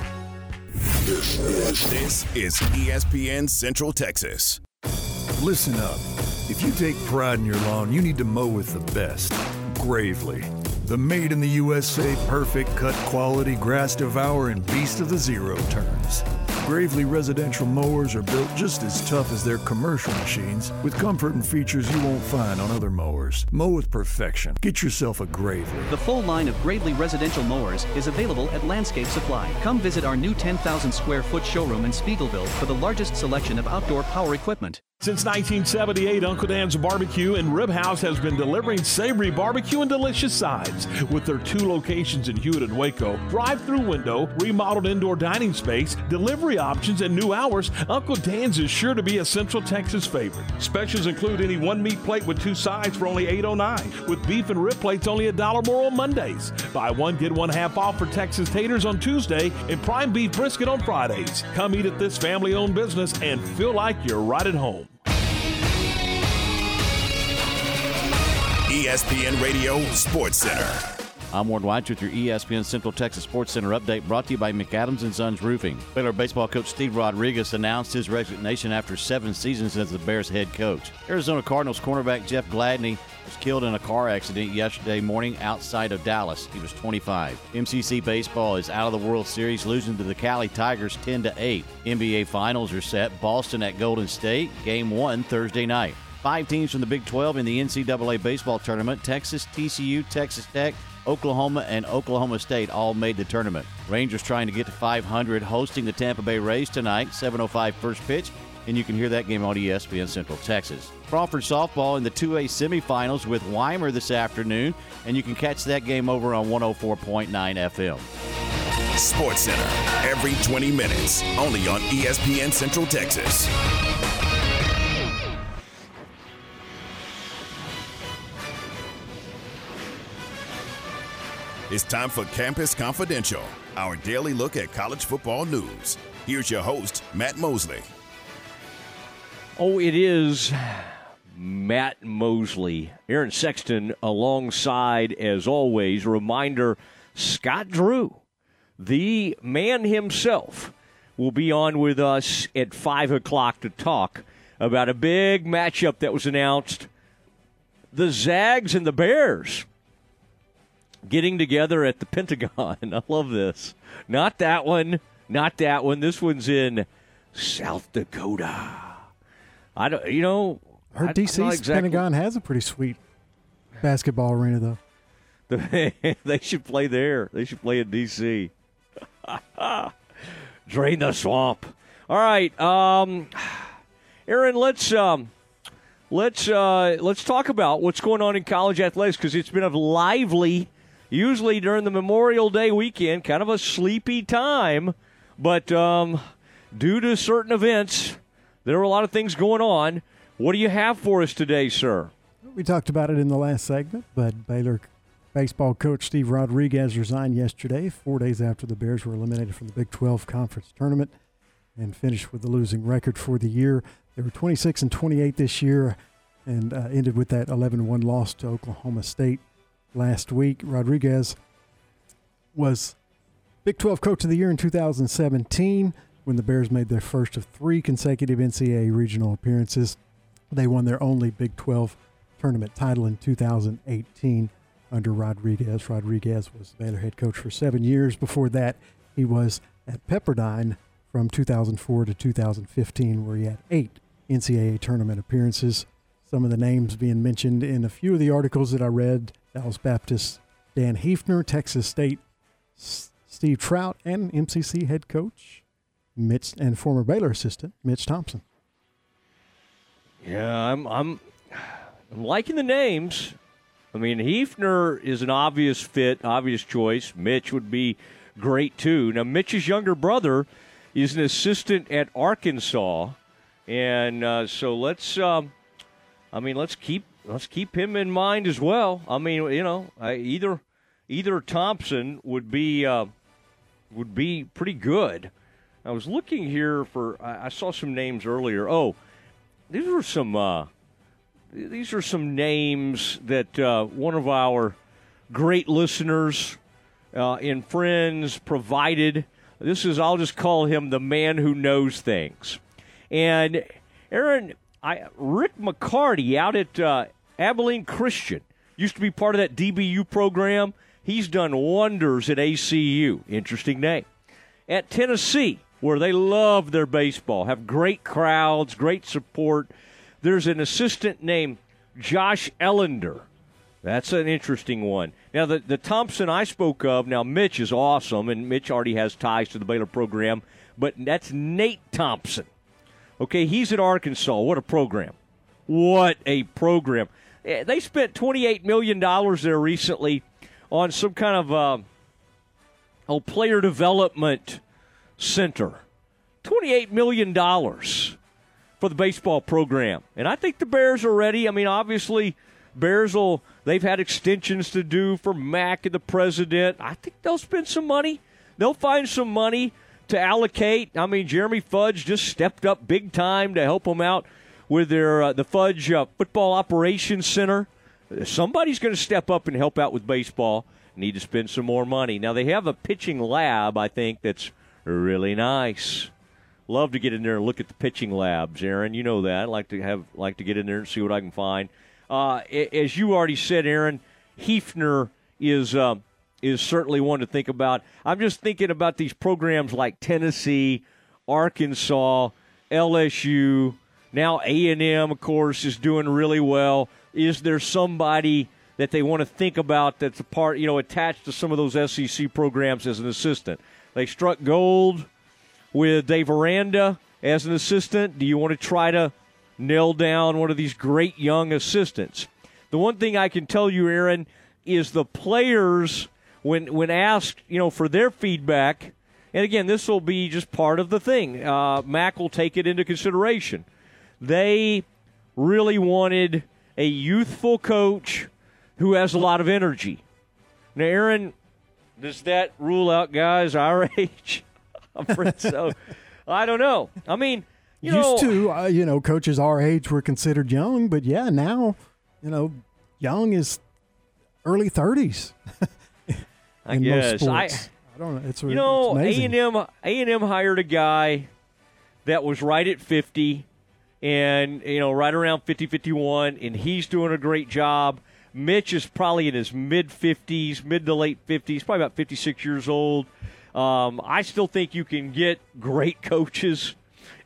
This is ESPN Central Texas.
Listen up. If you take pride in your lawn, you need to mow with the best. Gravely. The made in the USA perfect cut quality grass devouring beast of the zero turns. Gravely residential mowers are built just as tough as their commercial machines with comfort and features you won't find on other mowers. Mow with perfection. Get yourself a Gravely.
The full line of Gravely residential mowers is available at Landscape Supply. Come visit our new 10,000 square foot showroom in Speegleville for the largest selection of outdoor power equipment.
Since 1978, Uncle Dan's Barbecue and Rib House has been delivering savory barbecue and delicious sides. With their two locations in Hewitt and Waco, drive-through window, remodeled indoor dining space, delivery options, and new hours, Uncle Dan's is sure to be a Central Texas favorite. Specials include any one meat plate with two sides for only $8.09, with beef and rib plates only a dollar more on Mondays. Buy one get one half off for Texas taters on Tuesday and prime beef brisket on Fridays. Come eat at this family-owned business and feel like you're right at home.
ESPN Radio Sports Center.
I'm Ward White with your ESPN Central Texas Sports Center update brought to you by McAdams and Sons Roofing. Baylor baseball coach Steve Rodriguez announced his resignation after seven seasons as the Bears head coach. Arizona Cardinals cornerback Jeff Gladney was killed in a car accident yesterday morning outside of Dallas. He was 25. MCC baseball is out of the World Series, losing to the Cowley Tigers 10 to 8. NBA finals are set. Boston at Golden State. Game one Thursday night. Five teams from the Big 12 in the NCAA baseball tournament Texas, TCU, Texas Tech, Oklahoma, and Oklahoma State all made the tournament. Rangers trying to get to 500, hosting the Tampa Bay Rays tonight, 7.05 first pitch, and you can hear that game on ESPN Central Texas. Crawford softball in the 2A semifinals with Weimar this afternoon, and you can catch that game over on 104.9 FM.
Sports Center, every 20 minutes, only on ESPN Central Texas. It's time for Campus Confidential, our daily look at college football news. Here's your host, Matt Mosley.
Oh, it is Matt Mosley. Aaron Sexton alongside, as always. Reminder Scott Drew, the man himself, will be on with us at 5 o'clock to talk about a big matchup that was announced the Zags and the Bears getting together at the Pentagon. I love this. Not that one. Not that one. This one's in South Dakota. I don't. You know,
Her
I-
DC's
exactly-
Pentagon has a pretty sweet basketball arena, though.
they should play there. They should play in D.C. Drain the swamp. All right, um, Aaron. Let's um, let's uh, let's talk about what's going on in college athletics because it's been a lively, usually during the Memorial Day weekend, kind of a sleepy time, but um, due to certain events, there are a lot of things going on. What do you have for us today, sir?
We talked about it in the last segment, but Baylor baseball coach Steve Rodriguez resigned yesterday, four days after the Bears were eliminated from the Big 12 conference tournament and finished with the losing record for the year. They were 26 and 28 this year and uh, ended with that 11 1 loss to Oklahoma State last week. Rodriguez was Big 12 Coach of the Year in 2017 when the Bears made their first of three consecutive NCAA regional appearances. They won their only Big 12 tournament title in 2018 under Rodriguez. Rodriguez was Baylor head coach for seven years. Before that, he was at Pepperdine from 2004 to 2015, where he had eight NCAA tournament appearances. Some of the names being mentioned in a few of the articles that I read Dallas Baptist, Dan Heefner, Texas State, S- Steve Trout, and MCC head coach, Mitch, and former Baylor assistant, Mitch Thompson.
Yeah, I'm I'm I'm liking the names. I mean, Heefner is an obvious fit, obvious choice. Mitch would be great too. Now, Mitch's younger brother is an assistant at Arkansas, and uh, so let's. Um, I mean, let's keep let's keep him in mind as well. I mean, you know, either either Thompson would be uh, would be pretty good. I was looking here for. I, saw some names earlier. Oh, these were some. Uh, these are some names that uh, one of our great listeners uh, and friends provided. This is, I'll just call him the man who knows things. And Aaron, I, Rick McCarty out at uh, Abilene Christian used to be part of that DBU program. He's done wonders at ACU. Interesting name. At Tennessee, where they love their baseball, have great crowds, great support. There's an assistant named Josh Elander. That's an interesting one. Now, the, the Thompson I spoke of, now Mitch is awesome, and Mitch already has ties to the Baylor program, but that's Nate Thompson. Okay, he's at Arkansas. What a program. What a program. Eh, They spent $28 million there recently on some kind of uh, oh, player development center. $28 million for the baseball program. And I think the Bears are ready. I mean, obviously, Bears will, they've had extensions to do for Mack and the president. I think they'll spend some money. They'll find some money to allocate. I mean, Jeremy Fudge just stepped up big time to help them out with their uh, the Fudge uh, Football Operations Center. Somebody's going to step up and help out with baseball. Need to spend some more money. Now they have a pitching lab, I think, that's really nice. Love to get in there and look at the pitching labs, Aaron. You know that. I like to have like to get in there and see what I can find. Uh, as you already said, Aaron, Heefner is um, is certainly one to think about. I'm just thinking about these programs like Tennessee, Arkansas, LSU. Now A and M, of course, is doing really well. Is there somebody that they want to think about that's a part, you know, attached to some of those SEC programs as an assistant? They struck gold with Dave Aranda as an assistant. Do you want to try to nail down one of these great young assistants? The one thing I can tell you, Aaron, is the players when when asked, you know, for their feedback. And again, this will be just part of the thing. Uh, Mack will take it into consideration. They really wanted a youthful coach who has a lot of energy. Now, Aaron, does that rule out guys our age? I'm afraid so. I don't know. I mean, You
Used
know-
to, uh, you know, coaches our age were considered young, but yeah, now, you know, young is early thirties.
I
in
guess.
most
I-
sports. I, don't know. It's
you know, A and M A and M hired a guy that was right at fifty, and you know, right around 50, 51, and he's doing a great job. Mitch is probably in his mid fifties, mid to late fifties, probably about fifty six years old. Um, I still think you can get great coaches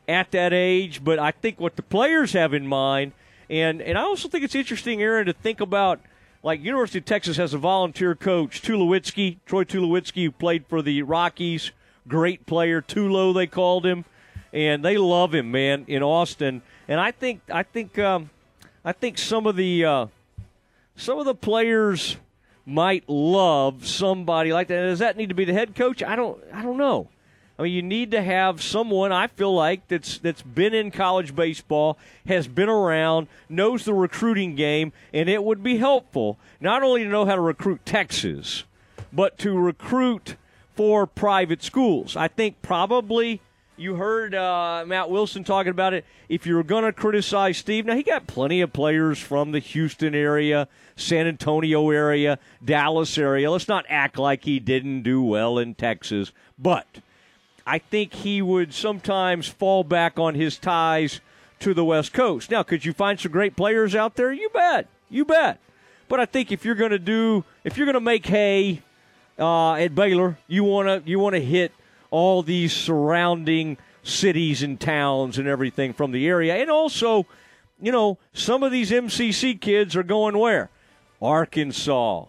at that age, but I think what the players have in mind, and and I also think it's interesting, Aaron, to think about like University of Texas has a volunteer coach, Tulowitzki, Troy Tulowitzki, who played for the Rockies, great player, Tulo they called him, and they love him, man, in Austin. And I think I think um, I think some of the uh, some of the players might love somebody like that. Does that need to be the head coach? I don't I don't know. I mean, you need to have someone I feel like that's that's been in college baseball, has been around, knows the recruiting game, and it would be helpful not only to know how to recruit Texas, but to recruit for private schools. I think probably you heard uh, Matt Wilson talking about it. If you're going to criticize Steve, now he got plenty of players from the Houston area, San Antonio area, Dallas area. Let's not act like he didn't do well in Texas, but I think he would sometimes fall back on his ties to the West Coast. Now, could you find some great players out there? You bet. You bet. But I think if you're going to do, if you're going to make hay uh, at Baylor, you want to you want to hit all these surrounding cities and towns and everything from the area, and also, you know, some of these MCC kids are going where? Arkansas,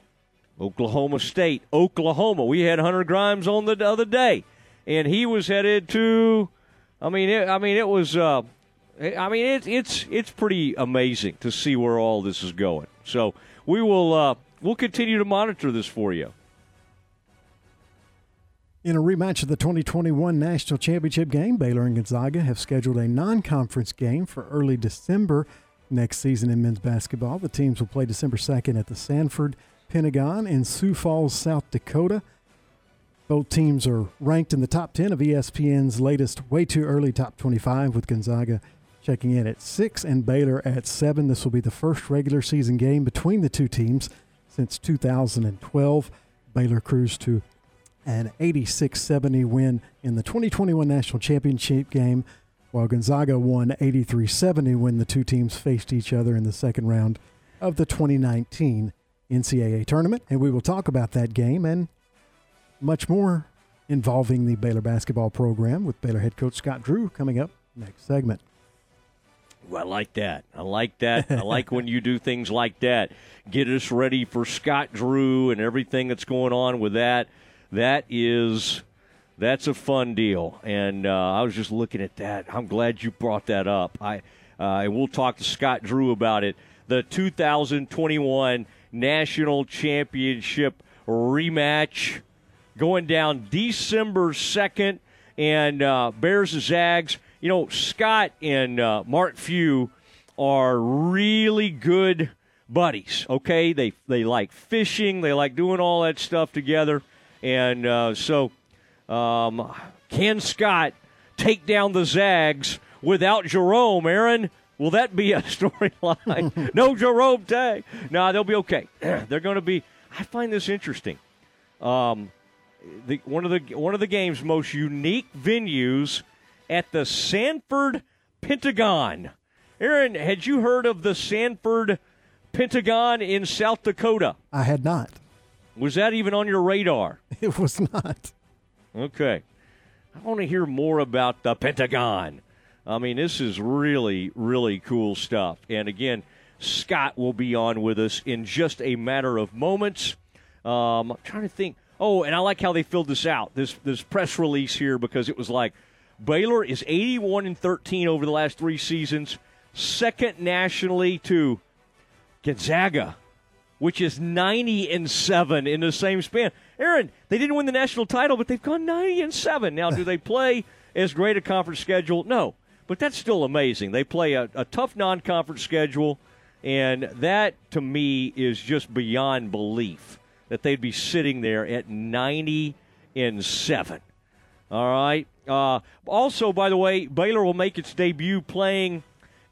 Oklahoma State, Oklahoma. We had Hunter Grimes on the other day, and he was headed to. I mean, it, I mean, it was. Uh, I mean, it, it's it's pretty amazing to see where all this is going. So we will uh, we'll continue to monitor this for you.
In a rematch of the 2021 National Championship game, Baylor and Gonzaga have scheduled a non conference game for early December next season in men's basketball. The teams will play December 2nd at the Sanford Pentagon in Sioux Falls, South Dakota. Both teams are ranked in the top 10 of ESPN's latest Way Too Early Top 25, with Gonzaga checking in at 6 and Baylor at 7. This will be the first regular season game between the two teams since 2012. Baylor cruised to an 86 70 win in the 2021 National Championship game, while Gonzaga won 83 70 when the two teams faced each other in the second round of the 2019 NCAA tournament. And we will talk about that game and much more involving the Baylor basketball program with Baylor head coach Scott Drew coming up next segment.
I like that. I like that. I like when you do things like that. Get us ready for Scott Drew and everything that's going on with that. That is that's a fun deal. And uh, I was just looking at that. I'm glad you brought that up. I uh, we'll talk to Scott Drew about it. The 2021 National Championship rematch going down December 2nd, and uh, Bears and Zags. You know, Scott and uh, Mark Few are really good buddies. Okay, they they like fishing, they like doing all that stuff together, and uh, so um, can Scott take down the Zags without Jerome? Aaron, will that be a storyline? no Jerome Tang. No, they'll be okay. They're going to be. I find this interesting. Um, the, one of the one of the game's most unique venues at the Sanford Pentagon. Aaron, had you heard of the Sanford Pentagon in South Dakota?
I had not.
Was that even on your radar?
It was not.
Okay. I want to hear more about the Pentagon. I mean, this is really, really cool stuff. And again, Scott will be on with us in just a matter of moments. Um, I'm trying to think. Oh, and I like how they filled this out. This this press release here because it was like Baylor is 81 and 13 over the last three seasons, second nationally to Gonzaga, which is 90 and seven in the same span. Aaron, they didn't win the national title, but they've gone 90 and seven. Now, do they play as great a conference schedule? No, but that's still amazing. They play a, a tough non-conference schedule, and that to me is just beyond belief that they'd be sitting there at 90 and seven. All right. Uh, also, by the way, Baylor will make its debut playing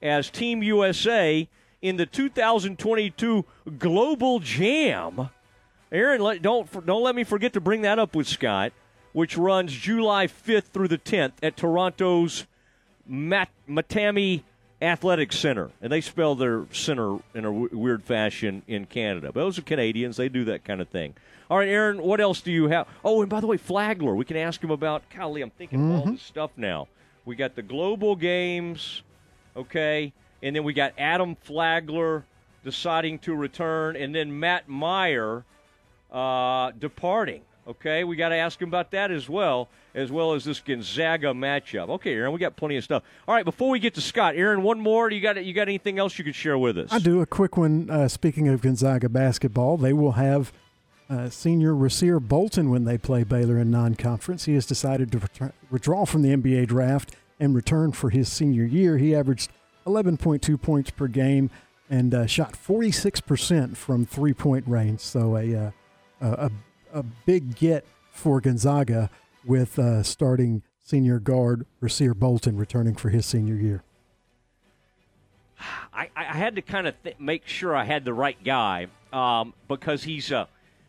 as Team USA in the 2022 Global Jam. Aaron, let, don't don't let me forget to bring that up with Scott, which runs July 5th through the 10th at Toronto's Mat- Mattamy Athletic Center, and they spell their center in a w- weird fashion in Canada. But those are Canadians; they do that kind of thing. All right, Aaron, what else do you have? Oh, and by the way, Flagler, we can ask him about. Golly, I'm thinking of all this stuff now. We got the global games, okay, and then we got Adam Flagler deciding to return, and then Matt Meyer uh, departing. Okay, we got to ask him about that as well, as well as this Gonzaga matchup. Okay, Aaron, we got plenty of stuff. All right, before we get to Scott, Aaron, one more. You got you got anything else you could share with us?
I do a quick one. Uh, speaking of Gonzaga basketball, they will have uh, senior Rasir Bolton when they play Baylor in non-conference. He has decided to withdraw from the NBA draft and return for his senior year. He averaged 11.2 points per game and uh, shot 46% from three-point range. So a uh, a, a, big get for Gonzaga with uh, starting senior guard Rasir Bolton returning for his senior year.
I, I had to kind of th- make sure I had the right guy um, because he's a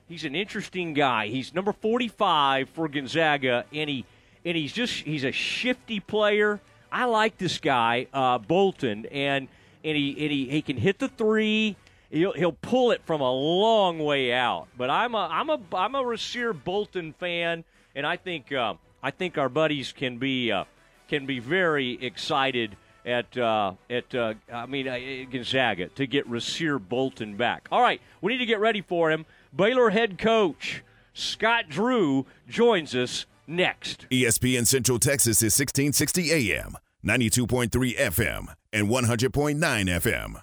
he's an interesting guy. He's number 45 for Gonzaga, and he and he's just he's a shifty player. I like this guy uh, Bolton, and and he and he, he can hit the three. He'll, he'll pull it from a long way out. But I'm a I'm a I'm a Rasir Bolton fan, and I think uh, I think our buddies can be uh, can be very excited at uh, at uh, I mean uh, Gonzaga to get Rasir Bolton back. All right, we need to get ready for him. Baylor head coach Scott Drew joins us next.
ESPN Central Texas is 1660 AM, 92.3 FM, and 100.9 FM.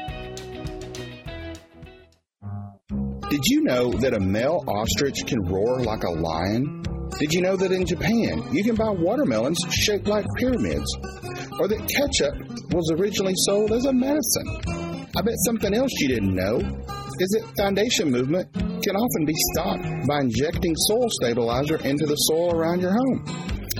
Did you know that a male ostrich can roar like a lion? Did you know that in Japan you can buy watermelons shaped like pyramids? Or that ketchup was originally sold as a medicine? I bet something else you didn't know is that foundation movement can often be stopped by injecting soil stabilizer into the soil around your home.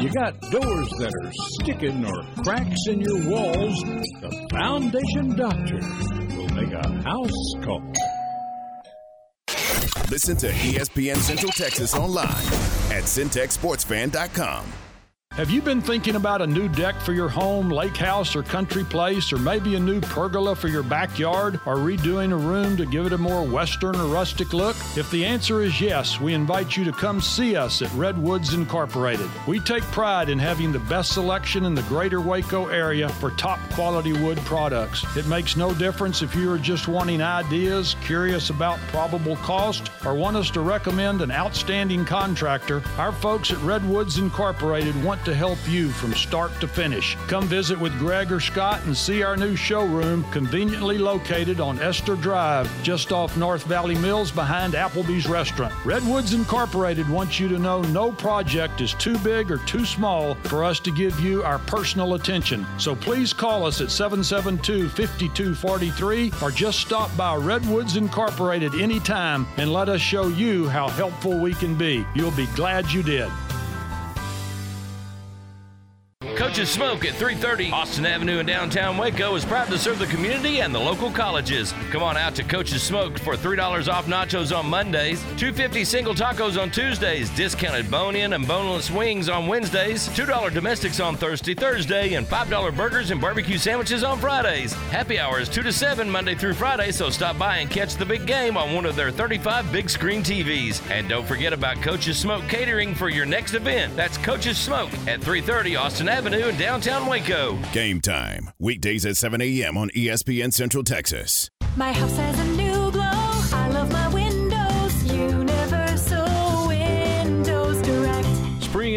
You got doors that are sticking or cracks in your walls. The Foundation Doctor will make a house call.
Listen to ESPN Central Texas online at centexsportsfan.com.
Have you been thinking about a new deck for your home, lake house, or country place, or maybe a new pergola for your backyard, or redoing a room to give it a more western or rustic look? If the answer is yes, we invite you to come see us at Redwoods Incorporated. We take pride in having the best selection in the greater Waco area for top quality wood products. It makes no difference if you are just wanting ideas, curious about probable cost, or want us to recommend an outstanding contractor. Our folks at Redwoods Incorporated want to help you from start to finish. Come visit with Greg or Scott and see our new showroom conveniently located on Esther Drive, just off North Valley Mills behind Applebee's restaurant. Redwoods Incorporated wants you to know no project is too big or too small for us to give you our personal attention. So please call us at 772 5243 or just stop by Redwoods Incorporated anytime and let us show you how helpful we can be. You'll be glad you did.
Coach's Smoke at 330 Austin Avenue in downtown Waco is proud to serve the community and the local colleges. Come on out to Coach's Smoke for $3 off nachos on Mondays, 250 single tacos on Tuesdays, discounted bone-in and boneless wings on Wednesdays, $2 domestics on Thursday, Thursday, and $5 burgers and barbecue sandwiches on Fridays. Happy hour is 2 to 7 Monday through Friday, so stop by and catch the big game on one of their 35 big screen TVs. And don't forget about Coach's Smoke catering for your next event. That's Coach's Smoke at 330 Austin Avenue in downtown Waco.
Game time, weekdays at 7 a.m. on ESPN Central Texas.
My house has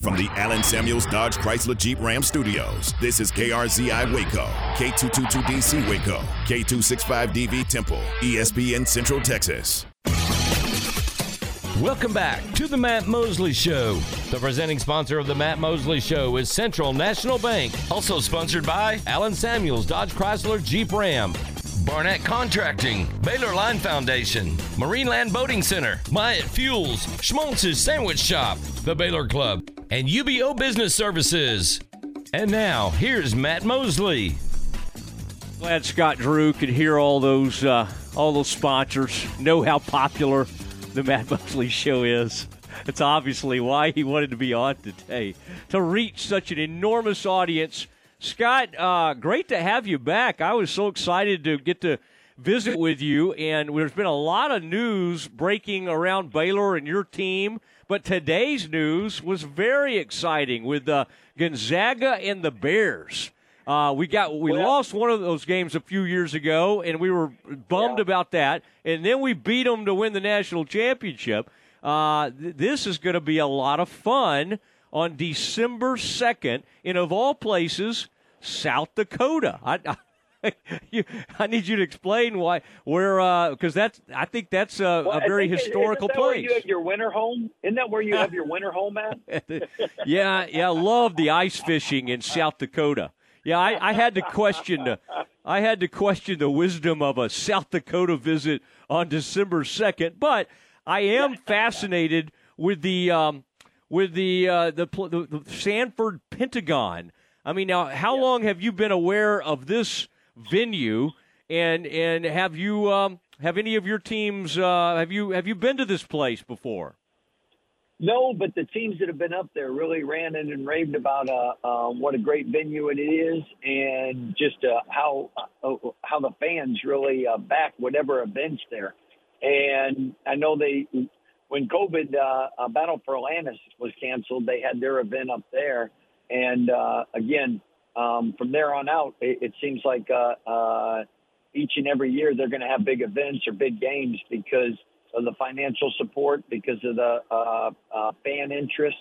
From the Allen Samuels Dodge Chrysler Jeep Ram Studios, this is KRZI Waco, K222DC Waco, K265DV Temple, ESPN Central Texas.
Welcome back to the Matt Mosley Show. The presenting sponsor of the Matt Mosley Show is Central National Bank, also sponsored by Allen Samuels Dodge Chrysler Jeep Ram. Barnett Contracting, Baylor Line Foundation, Marineland Boating Center, Myatt Fuels, Schmaltz's Sandwich Shop, the Baylor Club, and UBEO Business Services. And now, here's Matt Mosley.
Glad Scott Drew could hear all those uh, all those sponsors, know how popular the Matt Mosley Show is. It's obviously why he wanted to be on today to reach such an enormous audience. Scott, uh, great to have you back. I was so excited to get to visit with you, and there's been a lot of news breaking around Baylor and your team. But today's news was very exciting with uh, Gonzaga and the Bears. Uh, we got we
Well-
lost one of those games a few years ago, and we were bummed about that. And then we beat them to win the national championship. Uh, th- this is going to be a lot of fun on December second, and of all places, South Dakota. I, I, you, I need you to explain why where because that's I think that's a,
Well,
a very historical
isn't that Where
place.
you have your winter home? Isn't that where you have your winter home at?
yeah, yeah, I love the ice fishing in South Dakota. Yeah, I, I had to question the, I had to question the wisdom of a South Dakota visit on December second, but I am fascinated with the um, with the, uh, the the the Sanford Pentagon. I mean, now how long have you been aware of this venue, and and have you um, have any of your teams uh, have you have you been to this place before?
No, but the teams that have been up there really ran in and raved about uh, um, what a great venue it is, and just uh, how uh, how the fans really uh, back whatever events there. And I know they, when COVID uh, uh, Battle for Atlantis was canceled, they had their event up there, and uh, again, um, from there on out, it, it seems like uh, uh, each and every year they're going to have big events or big games because of the financial support, because of the uh, uh, fan interest,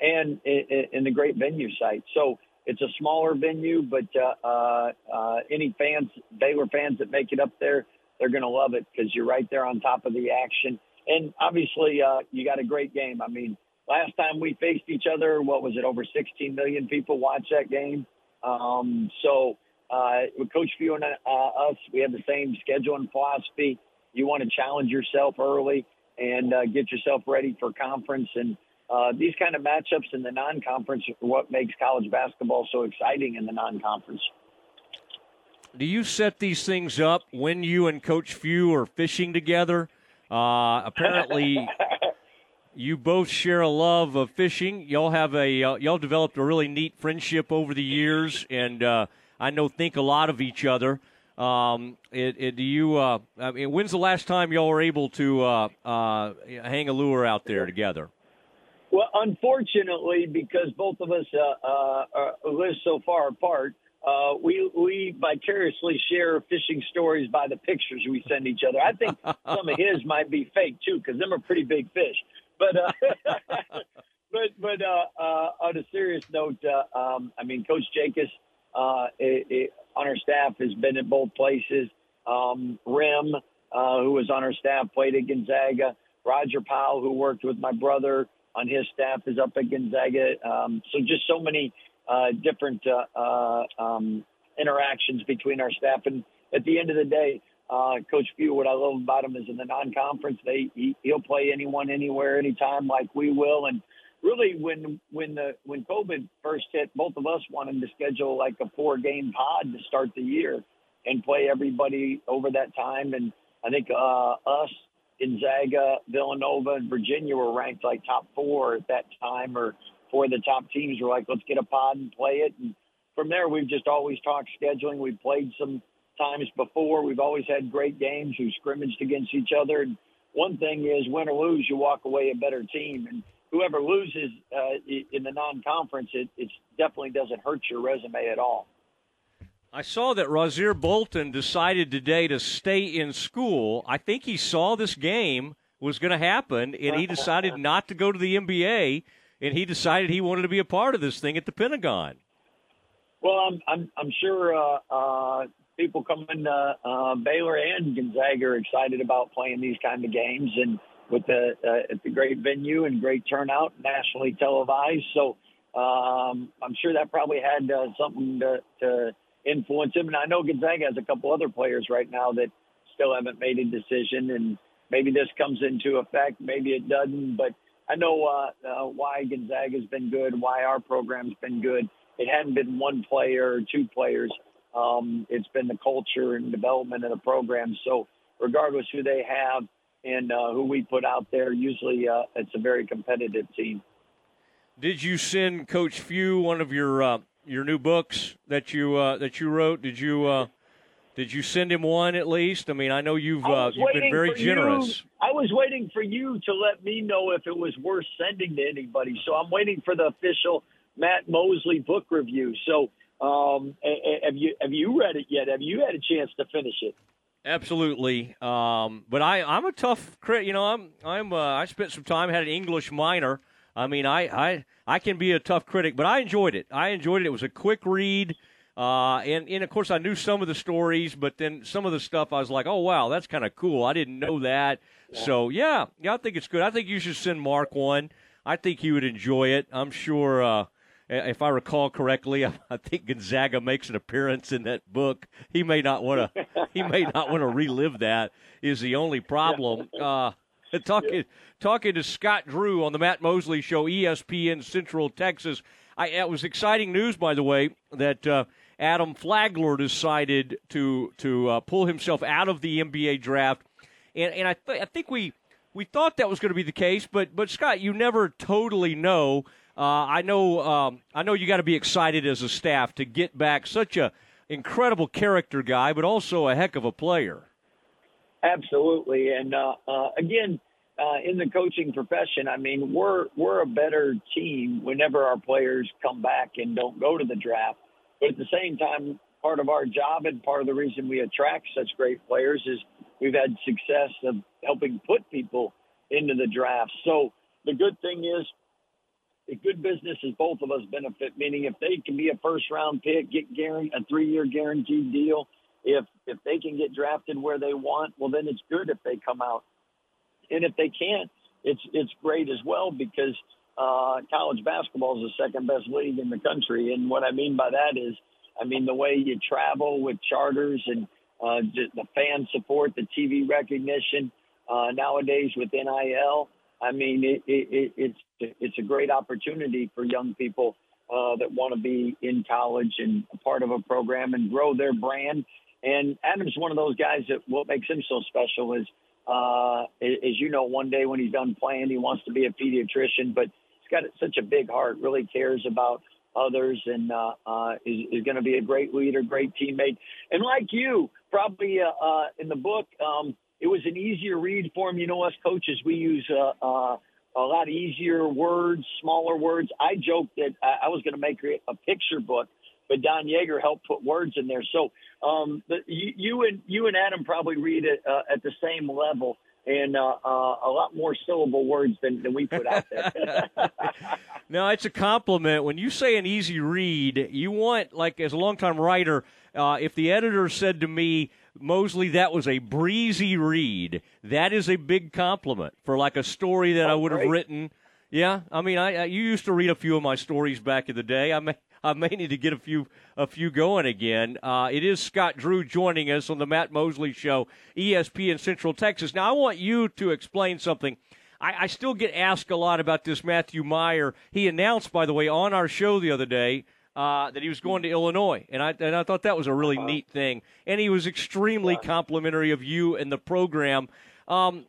and in, the great venue site. So it's a smaller venue, but uh, uh, uh, any fans, Baylor fans that make it up there, they're going to love it because you're right there on top of the action. And obviously, uh, you got a great game. I mean, last time we faced each other, what was it? Over 16 million people watched that game. Um, so uh, with Coach Few and uh, us, we have the same scheduling philosophy. You want to challenge yourself early and uh, get yourself ready for conference. And uh, these kind of matchups in the non-conference are what makes college basketball so exciting in the non-conference.
Do you set these things up when you and Coach Few are fishing together? Uh, apparently, you both share a love of fishing. Y'all have a uh, y'all developed a really neat friendship over the years, and uh, I know think a lot of each other. Um, it, it, do you? Uh, I mean, when's the last time y'all were able to uh, uh, hang a lure out there together?
Well, unfortunately, because both of us uh, live so far apart, uh, we we vicariously share fishing stories by the pictures we send each other. I think some of his might be fake too, because them are pretty big fish. But uh, but but uh, uh, on a serious note, uh, um, I mean, Coach Jacobs uh, it, it, on our staff has been at both places. Um, Rim, uh, who was on our staff, played at Gonzaga. Roger Powell, who worked with my brother on his staff, is up at Gonzaga. Um, so just so many uh, different uh, uh, um, interactions between our staff. And at the end of the day, uh, Coach Few, what I love about him is in the non-conference, they he, he'll play anyone, anywhere, anytime, like we will. And really, when when the when COVID first hit, both of us wanted to schedule like a four-game pod to start the year and play everybody over that time. And I think uh, us, Gonzaga, Villanova, and Virginia were ranked like top four at that time, or four of the top teams were like, let's get a pod and play it. And from there, we've just always talked scheduling. We've played some times before. We've always had great games. We've scrimmaged against each other. And one thing is, win or lose, you walk away a better team. And whoever loses uh, in the non-conference, it, it definitely doesn't hurt your resume at all.
I saw that Rasir Bolton decided today to stay in school. I think he saw this game was going to happen, and he decided not to go to the NBA, and he decided he wanted to be a part of this thing at the Pentagon.
Well, I'm I'm, I'm sure uh, uh, people coming uh, uh, Baylor and Gonzaga are excited about playing these kind of games, and with the uh, at the great venue and great turnout, nationally televised. So um, I'm sure that probably had uh, something to, to influence him. And I know Gonzaga has a couple other players right now that still haven't made a decision, and maybe this comes into effect, maybe it doesn't. But I know uh, uh, why Gonzaga's been good, why our program's been good. It hadn't been one player or two players. Um, it's been the culture and development of the program. So regardless who they have and uh, who we put out there, usually uh, it's a very competitive team.
Did you send Coach Few one of your uh, your new books that you uh, that you wrote? Did you uh, did you send him one at least? I mean, I know you've
I
uh, you've been very
for you-
generous.
I was waiting for you to let me know if it was worth sending to anybody. So I'm waiting for the official Matt Mosley book review. So um, have you have you read it yet? Have you had a chance to finish it?
Absolutely, um, but I I'm a tough crit. You know, I'm I'm uh, I spent some time had an English minor. I mean, I, I I can be a tough critic, but I enjoyed it. I enjoyed it. It was a quick read, uh, and and of course I knew some of the stories, but then some of the stuff I was like, oh wow, that's kind of cool. I didn't know that. So yeah, yeah, I think it's good. I think you should send Mark one. I think he would enjoy it. I'm sure. Uh, if I recall correctly, I think Gonzaga makes an appearance in that book. He may not want to. he may not want to relive that. Is the only problem. Uh, talking talking to Scott Drew on the Matt Mosley Show, ESPN Central Texas. I, it was exciting news, by the way, that uh, Adam Flagler decided to to uh, pull himself out of the NBA draft, and and I th- I think we we thought that was going to be the case, but but Scott, you never totally know. Uh, I know um, I know you got to be excited as a staff to get back such a incredible character guy, but also a heck of a player.
Absolutely, and uh, uh, again, uh, in the coaching profession, I mean, we're we're a better team whenever our players come back and don't go to the draft. But at the same time, part of our job and part of the reason we attract such great players is we've had success of helping put people into the draft. So the good thing is, a good business is both of us benefit. Meaning, if they can be a first round pick, get guaranteed a three year guaranteed deal. If if they can get drafted where they want, well, then it's good if they come out. And if they can't, it's it's great as well because uh, college basketball is the second best league in the country. And what I mean by that is, I mean the way you travel with charters and uh, the fan support, the TV recognition uh, nowadays with NIL. I mean, it, it, it, it's it's a great opportunity for young people uh, that want to be in college and a part of a program and grow their brand. And Adam's one of those guys that what makes him so special is, uh, as you know, one day when he's done playing, he wants to be a pediatrician, but he's got such a big heart, really cares about others, and uh, uh, is, is going to be a great leader, great teammate. And like you, probably uh, uh, in the book. Um, it was an easier read for him. You know, us coaches, we use uh, uh, a lot easier words, smaller words. I joked that I, I was going to make a picture book, but Don Yaeger helped put words in there. So um, you, you and you and Adam probably read it uh, at the same level and uh, uh, a lot more syllable words than, than we put out there.
No, it's a compliment. When you say an easy read, you want, like, as a longtime writer, uh, if the editor said to me, Mosley, that was a breezy read, that is a big compliment for, like, a story that I would have written. Yeah, I mean, I, I you used to read a few of my stories back in the day. I may I may need to get a few a few going again. Uh, it is Scott Drew joining us on the Matt Mosley Show, ESPN Central Texas. Now, I want you to explain something. I, I still get asked a lot about this Matthew Mayer. He announced, by the way, on our show the other day uh, that he was going to Illinois, and I and I thought that was a really neat thing. And he was extremely complimentary of you and the program. Um,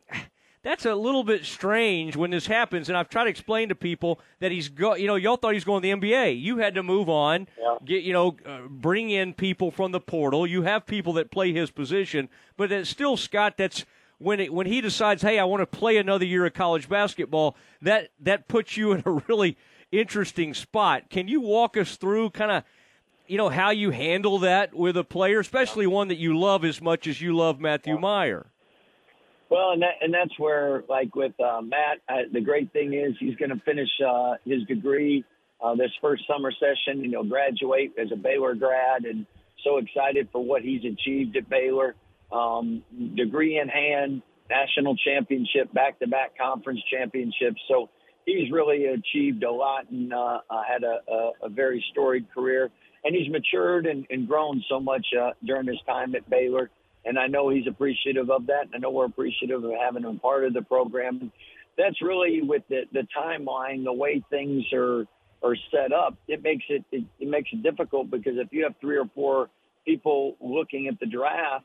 that's a little bit strange when this happens, and I've tried to explain to people that he's go. You know, y'all thought he was going to the NBA. You had to move on, get you know, uh, bring in people from the portal. You have people that play his position, but it's still Scott. That's when it, when he decides, hey, I want to play another year of college basketball. That that puts you in a really interesting spot. Can you walk us through kind of? You know how you handle that with a player, especially one that you love as much as you love Matthew Mayer.
Well, and that, and that's where, like with uh, Matt, uh, the great thing is he's going to finish uh, his degree uh, this first summer session, and he'll graduate as a Baylor grad, and so excited for what he's achieved at Baylor. Um, degree in hand, national championship, back-to-back conference championships. So he's really achieved a lot and uh, uh, had a, a, a very storied career. And he's matured and, and grown so much uh, during his time at Baylor and I know he's appreciative of that. And I know we're appreciative of having him part of the program. That's really with the, the timeline, the way things are are set up. It makes it, it it makes it difficult because if you have three or four people looking at the draft,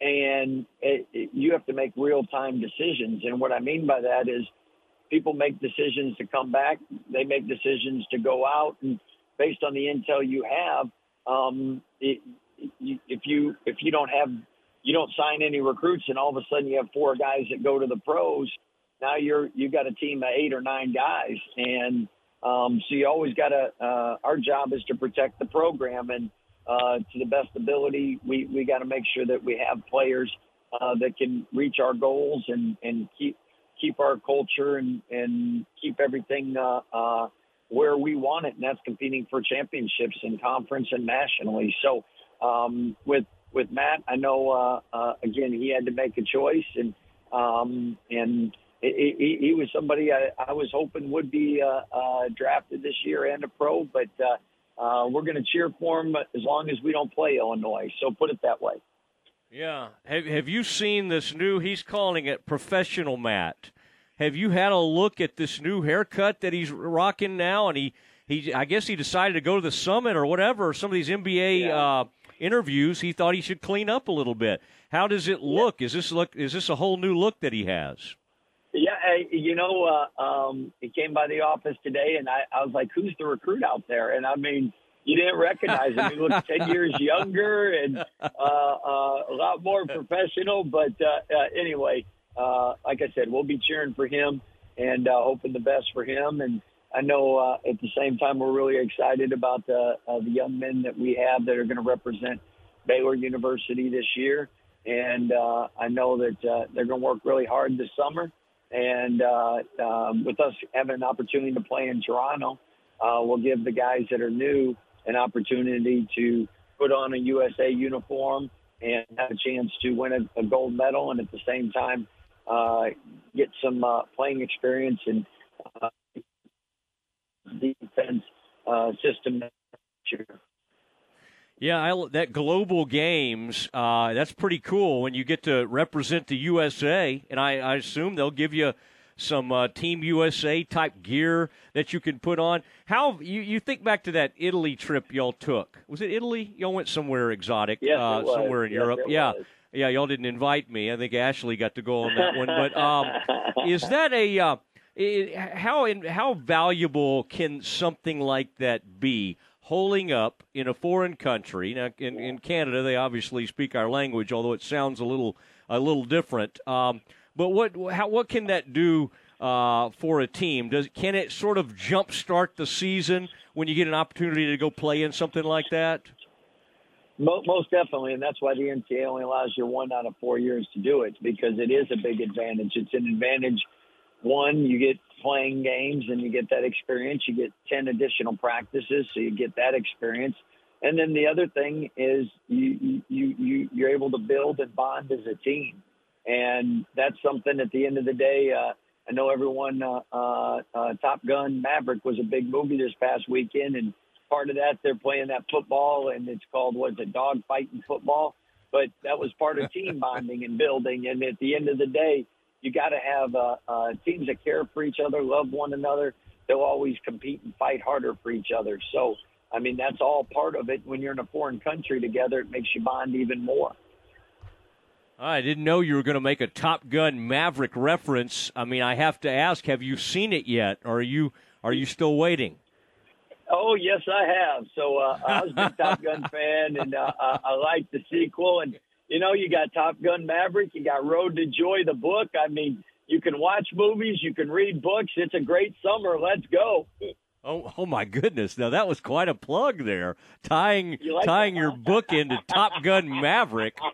and it, it, you have to make real time decisions. And what I mean by that is people make decisions to come back. They make decisions to go out, and based on the intel you have, um, it, if you if you don't have you don't sign any recruits and all of a sudden you have four guys that go to the pros now you're you've got a team of eight or nine guys and um, so you always got to uh, our job is to protect the program and uh, to the best ability we we got to make sure that we have players uh, that can reach our goals and and keep keep our culture and and keep everything uh, uh, where we want it and that's competing for championships in conference and nationally so um, with with Matt, I know uh, uh, again he had to make a choice, and um, and he, he, was somebody I, I was hoping would be uh, uh, drafted this year and a pro, but uh, uh, we're going to cheer for him as long as we don't play Illinois. So put it that way.
Yeah. Have Have you seen this new? He's calling it professional Matt. Have you had a look at this new haircut that he's rocking now? And he, he I guess he decided to go to the summit or whatever. Or some of these NBA uh, interviews, he thought he should clean up a little bit. How does it look? Is this look? Is this a whole new look that he has?
Yeah, I, you know, uh, um, he came by the office today, and I, I was like, "Who's the recruit out there?" And I mean, you didn't recognize him. He looked ten years younger and uh, uh, a lot more professional. But uh, uh, anyway, uh, like I said, we'll be cheering for him and uh, hoping the best for him. And I know uh, at the same time, we're really excited about the uh, the young men that we have that are going to represent Baylor University this year. And uh, I know that uh, they're going to work really hard this summer. And uh, um, with us having an opportunity to play in Toronto, uh, we'll give the guys that are new an opportunity to put on a USA uniform and have a chance to win a, a gold medal, and at the same time uh, get some uh, playing experience and uh, defense uh, system.
Yeah, I, that global games, uh, that's pretty cool when you get to represent the USA, and I, I assume they'll give you some uh, Team USA type gear that you can put on. How you, you think back to that Italy trip y'all took? Was it Italy? Y'all went somewhere exotic,
Yes,
uh, somewhere in
Yes,
Europe. yeah,
was.
yeah. Y'all didn't invite me. I think Ashley got to go on that one. But um, is that a uh, i how in, how valuable can something like that be? holing up in a foreign country. Now, in, in Canada, they obviously speak our language, although it sounds a little a little different. Um, but what how, what can that do uh, for a team? Does can it sort of jumpstart the season when you get an opportunity to go play in something like that?
Most definitely, and that's why the NCAA only allows you one out of four years to do it because it is a big advantage. It's an advantage. One, you get playing games and you get that experience. You get ten additional practices, so you get that experience. And then the other thing is you you you you're able to build and bond as a team, and that's something. At the end of the day, uh, I know everyone. Uh, uh, uh, Top Gun Maverick was a big movie this past weekend, and part of that they're playing that football, and it's called what's it, dog fighting football. But that was part of team bonding and building. And at the end of the day, you got to have uh, uh, teams that care for each other, love one another. They'll always compete and fight harder for each other. So, I mean, that's all part of it. When you're in a foreign country together, it makes you bond even more.
I didn't know you were going to make a Top Gun Maverick reference. I mean, I have to ask: Have you seen it yet, or are you are you still waiting?
Oh yes, I have. So uh, I was a big Top Gun fan, and uh, I, I like the sequel. And you know, you got Top Gun Maverick, you got Road to Joy, the book. I mean, you can watch movies, you can read books. It's a great summer. Let's go.
Oh, oh my goodness! Now that was quite a plug there, tying
You like
tying your book into Top Gun Maverick.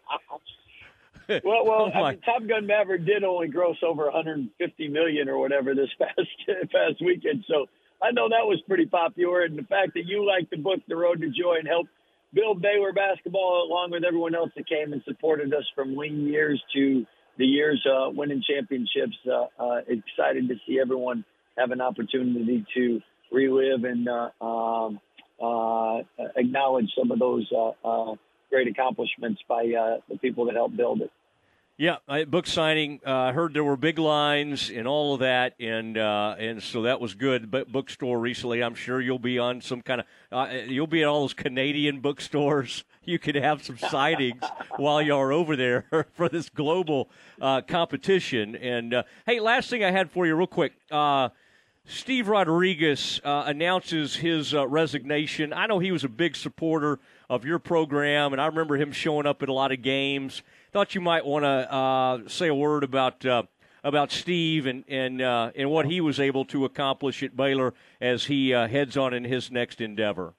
well, well,
Oh,
I mean, Top Gun Maverick did only gross over 150 million or whatever this past past weekend. So I know that was pretty popular, and the fact that you liked the book, The Road to Joy, and helped build Baylor basketball along with everyone else that came and supported us from lean years to the years uh, winning championships. Uh, uh, excited to see everyone have an opportunity to relive and uh, um, uh, acknowledge some of those uh, uh, great accomplishments by uh, the people that helped build it.
Yeah, I, book signing. Uh, I heard there were big lines and all of that, and uh, and so that was good. But bookstore recently, I'm sure you'll be on some kind of. Uh, you'll be at all those Canadian bookstores. You could have some sightings while you're over there for this global uh, competition. And uh, hey, last thing I had for you, real quick. Uh, Steve Rodriguez uh, announces his uh, resignation. I know he was a big supporter of your program, and I remember him showing up at a lot of games. Thought you might want to uh, say a word about uh, about Steve and and uh, and what he was able to accomplish at Baylor as he uh, heads on in his next endeavor.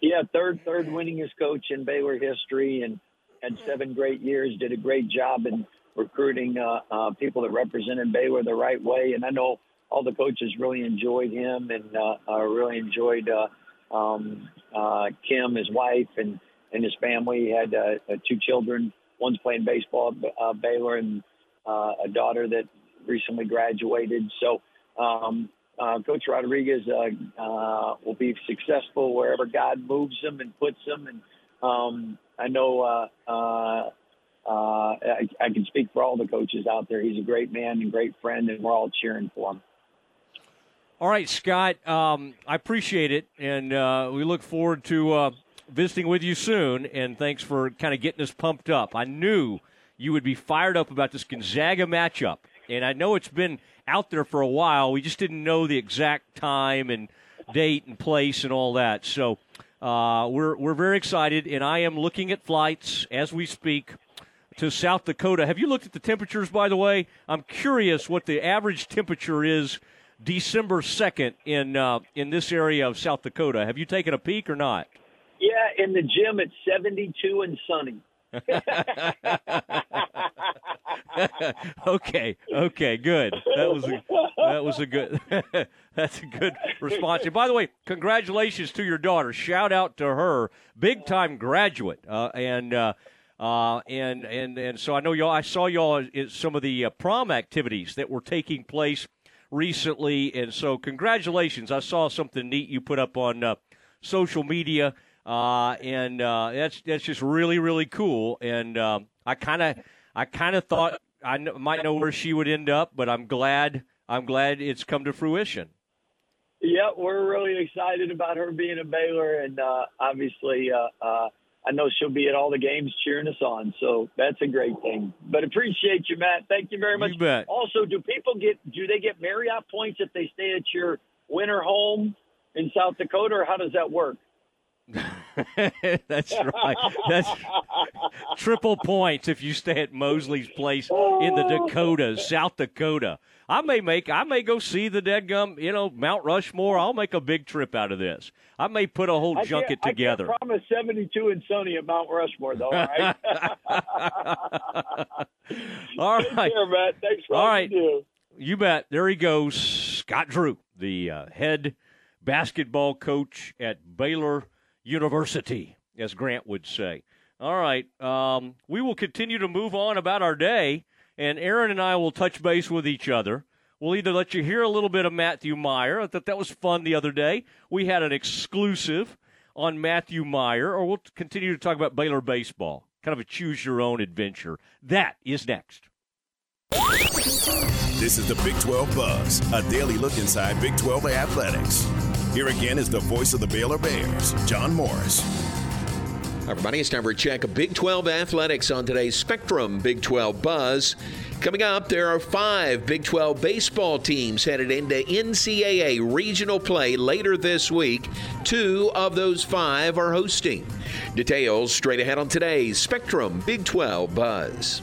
Yeah, third third winningest coach in Baylor history, and had seven great years. Did a great job in recruiting uh, uh, people that represented Baylor the right way. And I know all the coaches really enjoyed him, and really enjoyed um, Kim, his wife, and and his family. He had two children. One's playing baseball at uh, Baylor, and uh, a daughter that recently graduated. So. Um, uh, Coach Rodriguez uh, uh, will be successful wherever God moves him and puts him. And um, I know uh, uh, uh, I, I can speak for all the coaches out there. He's a great man and great friend, and we're all cheering for him.
All right, Scott. Um, I appreciate it, and uh, we look forward to uh, visiting with you soon. And thanks for kind of getting us pumped up. I knew you would be fired up about this Gonzaga matchup, and I know it's been out there for a while. We just didn't know the exact time and date and place and all that. So uh, we're we're very excited, and I am looking at flights as we speak to South Dakota. Have you looked at the temperatures, by the way? I'm curious what the average temperature is December 2nd in uh, in this area of South Dakota. Have you taken a peek or not?
Yeah, in the gym it's 72 and sunny.
okay, okay, good. That was a that was a good that's a good response. And by the way, congratulations to your daughter. Shout out to her, big time graduate, uh, and. Uh, uh, and and and so I know y'all. I saw y'all at some of the uh, prom activities that were taking place recently, and so congratulations. I saw something neat you put up on uh, social media, uh, and uh, that's that's just really really cool. And um, I kind of I kind of thought I kn- might know where she would end up, but I'm glad I'm glad it's come to fruition.
Yeah, we're really excited about her being a Baylor, and uh, obviously, uh, uh, I know she'll be at all the games cheering us on. So that's a great thing. But appreciate you, Matt. Thank you very much.
You bet.
Also, do people get do they get Marriott points if they stay at your winter home in South Dakota, or how does that work?
That's right. That's triple points if you stay at Mosley's place in the Dakotas, South Dakota. I may make I may go see the dead gum, you know, Mount Rushmore. I'll make a big trip out of this. I may put a whole
I
junket together.
I promise 72 and Sony at Mount Rushmore, though. All right.
All
Take
right.
care, Matt. Thanks for
all right.
you.
You bet. There he goes, Scott Drew, the uh, head basketball coach at Baylor University, as Grant would say. All right. Um, we will continue to move on about our day, and Aaron and I will touch base with each other. We'll either let you hear a little bit of Matthew Mayer. I thought that was fun the other day. We had an exclusive on Matthew Mayer, or we'll continue to talk about Baylor baseball. Kind of a choose your own adventure. That is next.
This is the Big 12 Buzz, a daily look inside Big 12 athletics. Here again is the voice of the Baylor Bears, John Morris.
Everybody. It's time for a check of Big 12 athletics on today's Spectrum Big 12 Buzz. Coming up, there are five Big 12 baseball teams headed into NCAA regional play later this week. Two of those five are hosting. Details straight ahead on today's Spectrum Big 12 Buzz.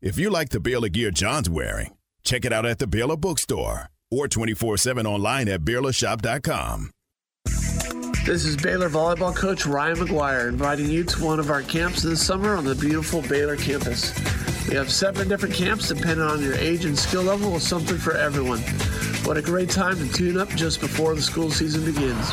If you like the Baylor gear John's wearing, check it out at the Baylor Bookstore or 24 7 online at BaylorShop.com.
This is Baylor volleyball coach Ryan McGuire inviting you to one of our camps this summer on the beautiful Baylor campus. We have seven different camps depending on your age and skill level with something for everyone. What a great time to tune up just before the school season begins.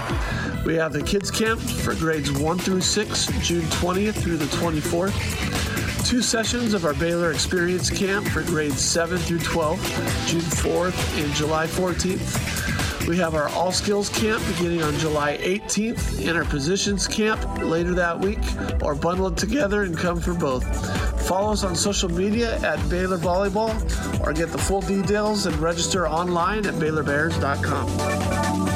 We have the kids camp for grades 1 through 6, June 20th through the 24th. Two sessions of our Baylor Experience Camp for grades 7 through 12, June 4th and July 14th. We have our All Skills Camp beginning on July 18th and our Positions Camp later that week, or bundle it together and come for both. Follow us on social media at Baylor Volleyball or get the full details and register online at BaylorBears.com.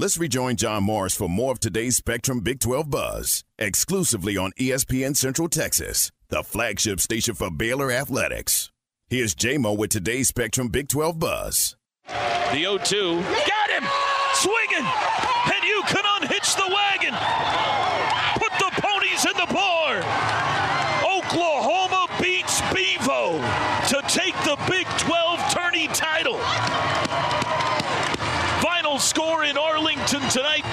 Let's rejoin John Morris for more of today's Spectrum Big 12 Buzz, exclusively on ESPN Central Texas, the flagship station for Baylor Athletics. Here's JMO with today's Spectrum Big 12 Buzz.
The 0 2. Got him! Swinging! And you can unhitch the wagon! Put the ponies in the bar! Oklahoma beats Bevo to take the Big 12 tourney title. Final score in Arlington tonight.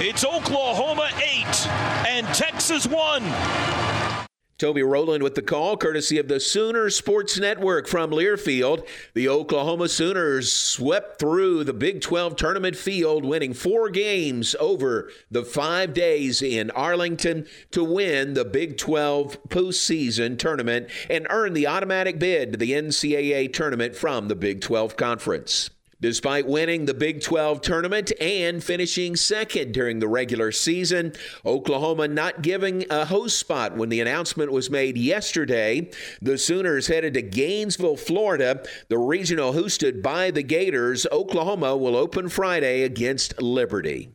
It's Oklahoma 8 and Texas 1.
Toby Rowland with the call, courtesy of the Sooner Sports Network from Learfield. The Oklahoma Sooners swept through the Big 12 tournament field, winning four games over the five days in Arlington to win the Big 12 postseason tournament and earn the automatic bid to the NCAA tournament from the Big 12 Conference. Despite winning the Big 12 tournament and finishing second during the regular season, Oklahoma not giving a host spot when the announcement was made yesterday. The Sooners headed to Gainesville, Florida. The regional hosted by the Gators, Oklahoma will open Friday against Liberty.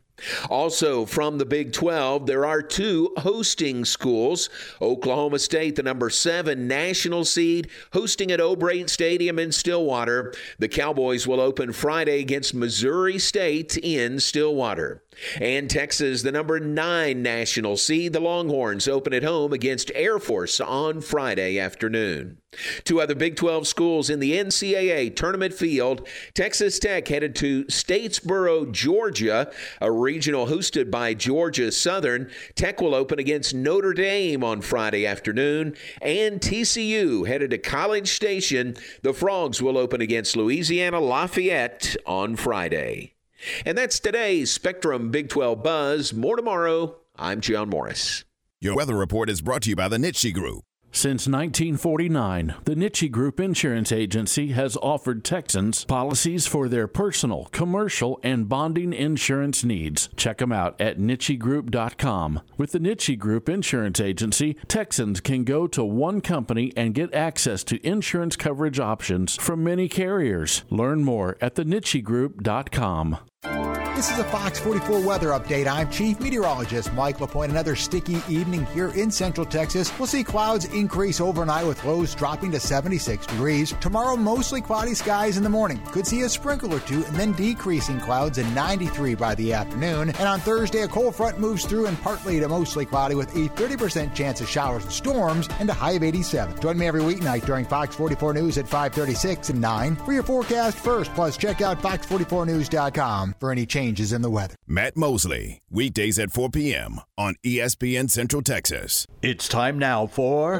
Also, from the Big 12, there are two hosting schools. Oklahoma State, the number seven national seed, hosting at O'Brate Stadium in Stillwater. The Cowboys will open Friday against Missouri State in Stillwater. And Texas, the number nine national seed, the Longhorns open at home against Air Force on Friday afternoon. Two other Big 12 schools in the NCAA tournament field. Texas Tech headed to Statesboro, Georgia, a regional hosted by Georgia Southern. Tech will open against Notre Dame on Friday afternoon. And TCU headed to College Station. The Frogs will open against Louisiana Lafayette on Friday. And that's today's Spectrum Big 12 Buzz. More tomorrow. I'm John Morris.
Your weather report is brought to you by the Nitsche Group.
Since 1949, the Nitsche Group Insurance Agency has offered Texans policies for their personal, commercial, and bonding insurance needs. Check them out at NitscheGroup.com. With the Nitsche Group Insurance Agency, Texans can go to one company and get access to insurance coverage options from many carriers. Learn more at thenitschegroup.com.
This is a Fox 44 weather update. I'm Chief Meteorologist Mike LaPointe. Another sticky evening here in Central Texas. We'll see clouds increase overnight with lows dropping to 76 degrees. Tomorrow, mostly cloudy skies in the morning. Could see a sprinkle or two and then decreasing clouds at 93 by the afternoon. And on Thursday, a cold front moves through and partly to mostly cloudy with a 30% chance of showers and storms and a high of 87. Join me every weeknight during Fox 44 News at 536 and 9 for your forecast first. Plus, check out fox44news.com for any changes in the weather.
Matt Mosley, weekdays at 4 p.m. on ESPN Central Texas.
It's time now for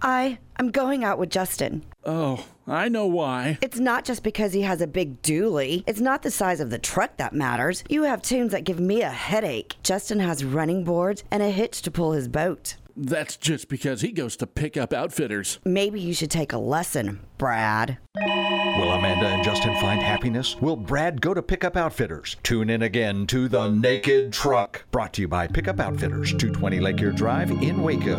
I am going out with Justin.
Oh, I know why.
It's not just because he has a big dually. It's not the size of the truck that matters. You have tunes that give me a headache. Justin has running boards and a hitch to pull his boat.
That's just because he goes to pick up Outfitters.
Maybe you should take a lesson, Brad.
Will Amanda and Justin find happiness? Will Brad go to Pickup Outfitters? Tune in again to The Naked Truck, brought to you by Pickup Outfitters, 220 Lake Air Drive in Waco.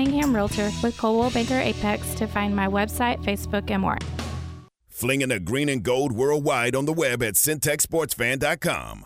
Realtor with Coldwell Banker Apex to find my website, Facebook, and more.
Flinging the green and gold worldwide on the web at centexsportsfan.com.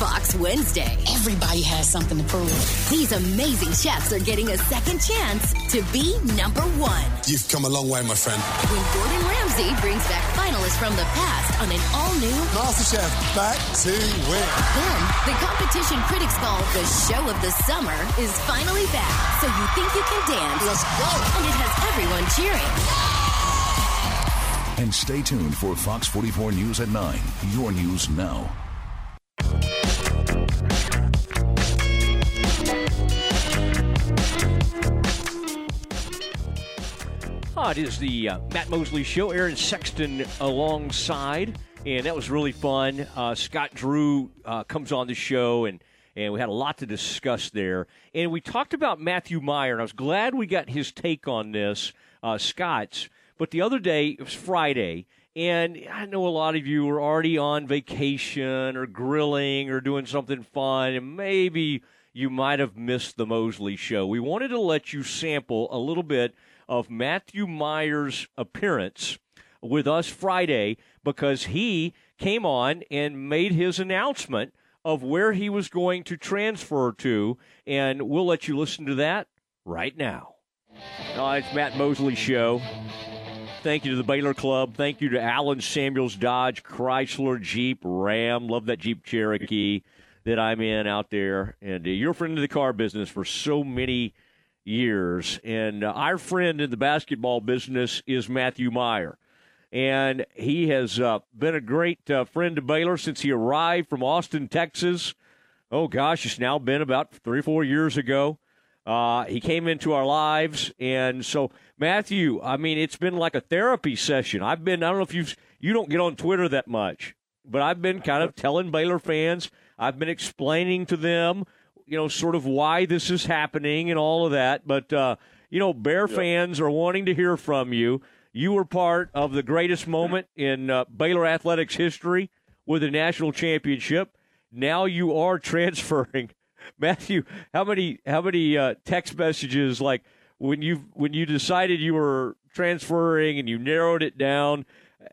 Fox Wednesday. Everybody has something to prove. These amazing chefs are getting a second chance to be number one.
You've come a long way, my friend.
When Gordon Ramsay brings back finalists from the past on an all new
MasterChef back to win.
Then the competition critics call the show of the summer is finally back. So you think you can dance.
Let's go.
And it has everyone cheering.
And stay tuned for Fox 44 News at 9. Your news now.
It is the uh, Matt Mosley Show. Aaron Sexton alongside, and that was really fun. Uh, Scott Drew uh, comes on the show, and and we had a lot to discuss there. And we talked about Matthew Mayer, and I was glad we got his take on this, uh, Scott's. But the other day, it was Friday, and I know a lot of you were already on vacation or grilling or doing something fun, and maybe you might have missed the Mosley show. We wanted to let you sample a little bit of Matthew Mayer's appearance with us Friday because he came on and made his announcement of where he was going to transfer to, and we'll let you listen to that right now. Uh, it's Matt Mosley Show. Thank you to the Baylor Club. Thank you to Allen Samuels Dodge, Chrysler, Jeep, Ram. Love that Jeep Cherokee that I'm in out there. And uh, you're a friend of the car business for so many years. And uh, our friend in the basketball business is Matthew Mayer. And he has uh, been a great uh, friend to Baylor since he arrived from Austin, Texas. Oh, gosh, it's now been about three or four years ago. Uh, he came into our lives, and so Matthew, I mean, it's been like a therapy session. I've been, I don't know if you you don't get on Twitter that much, but I've been kind of telling Baylor fans, I've been explaining to them, you know, sort of why this is happening and all of that. But uh, you know, Bear fans are wanting to hear from you. You were part of the greatest moment in uh, Baylor athletics history with a national championship. Now you are transferring Matthew, how many how many uh, text messages like when you when you decided you were transferring and you narrowed it down?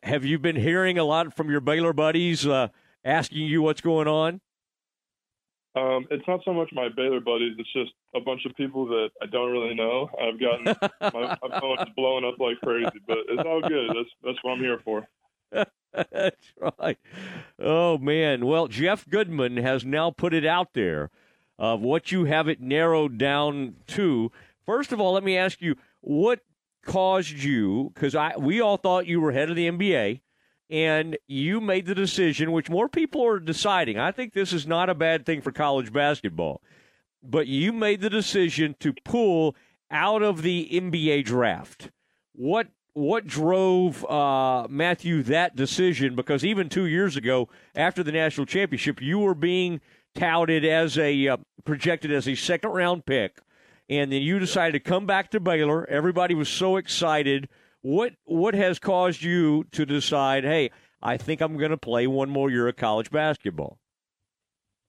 Have you been hearing a lot from your Baylor buddies uh, asking you what's going on?
Um, it's not so much my Baylor buddies; it's just a bunch of people that I don't really know. I've gotten my, my phone is blowing up like crazy, but it's all good. That's that's what I'm here for.
That's right. Oh man. Well, Jeff Goodman has now put it out there of what you have it narrowed down to. First of all, let me ask you what caused you because I we all thought you were head of the NBA and you made the decision which more people are deciding. I think this is not a bad thing for college basketball. But you made the decision to pull out of the NBA draft. What what drove uh, Matthew that decision? Because even two years ago, after the national championship, you were being touted as a uh, projected as a second round pick, and then you decided to come back to Baylor. Everybody was so excited. What what has caused you to decide? Hey, I think I'm going to play one more year of college basketball.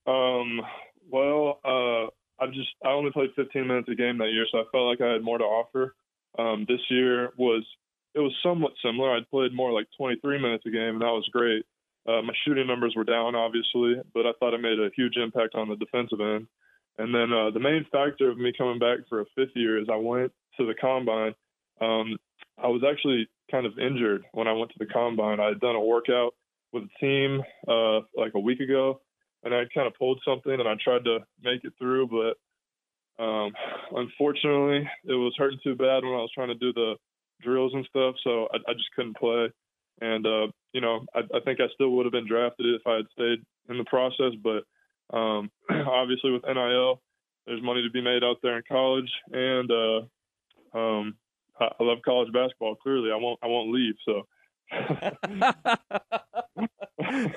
Um, well, uh, I just I only played 15 minutes a game that year, so I felt like I had more to offer. Um, this year was it was somewhat similar. I'd played more like 23 minutes a game, and that was great. Uh, my shooting numbers were down, obviously, but I thought I made a huge impact on the defensive end. And then uh, the main factor of me coming back for a fifth year is I went to the combine. Um, I was actually kind of injured when I went to the combine. I had done a workout with a team uh, like a week ago, and I kind of pulled something, and I tried to make it through, but um, unfortunately, it was hurting too bad when I was trying to do the drills and stuff, so I, I just couldn't play. And uh, you know, I, I think I still would have been drafted if I had stayed in the process. But um, obviously, with NIL, there's money to be made out there in college, and uh, um, I, love college basketball. Clearly, I won't I won't leave. So.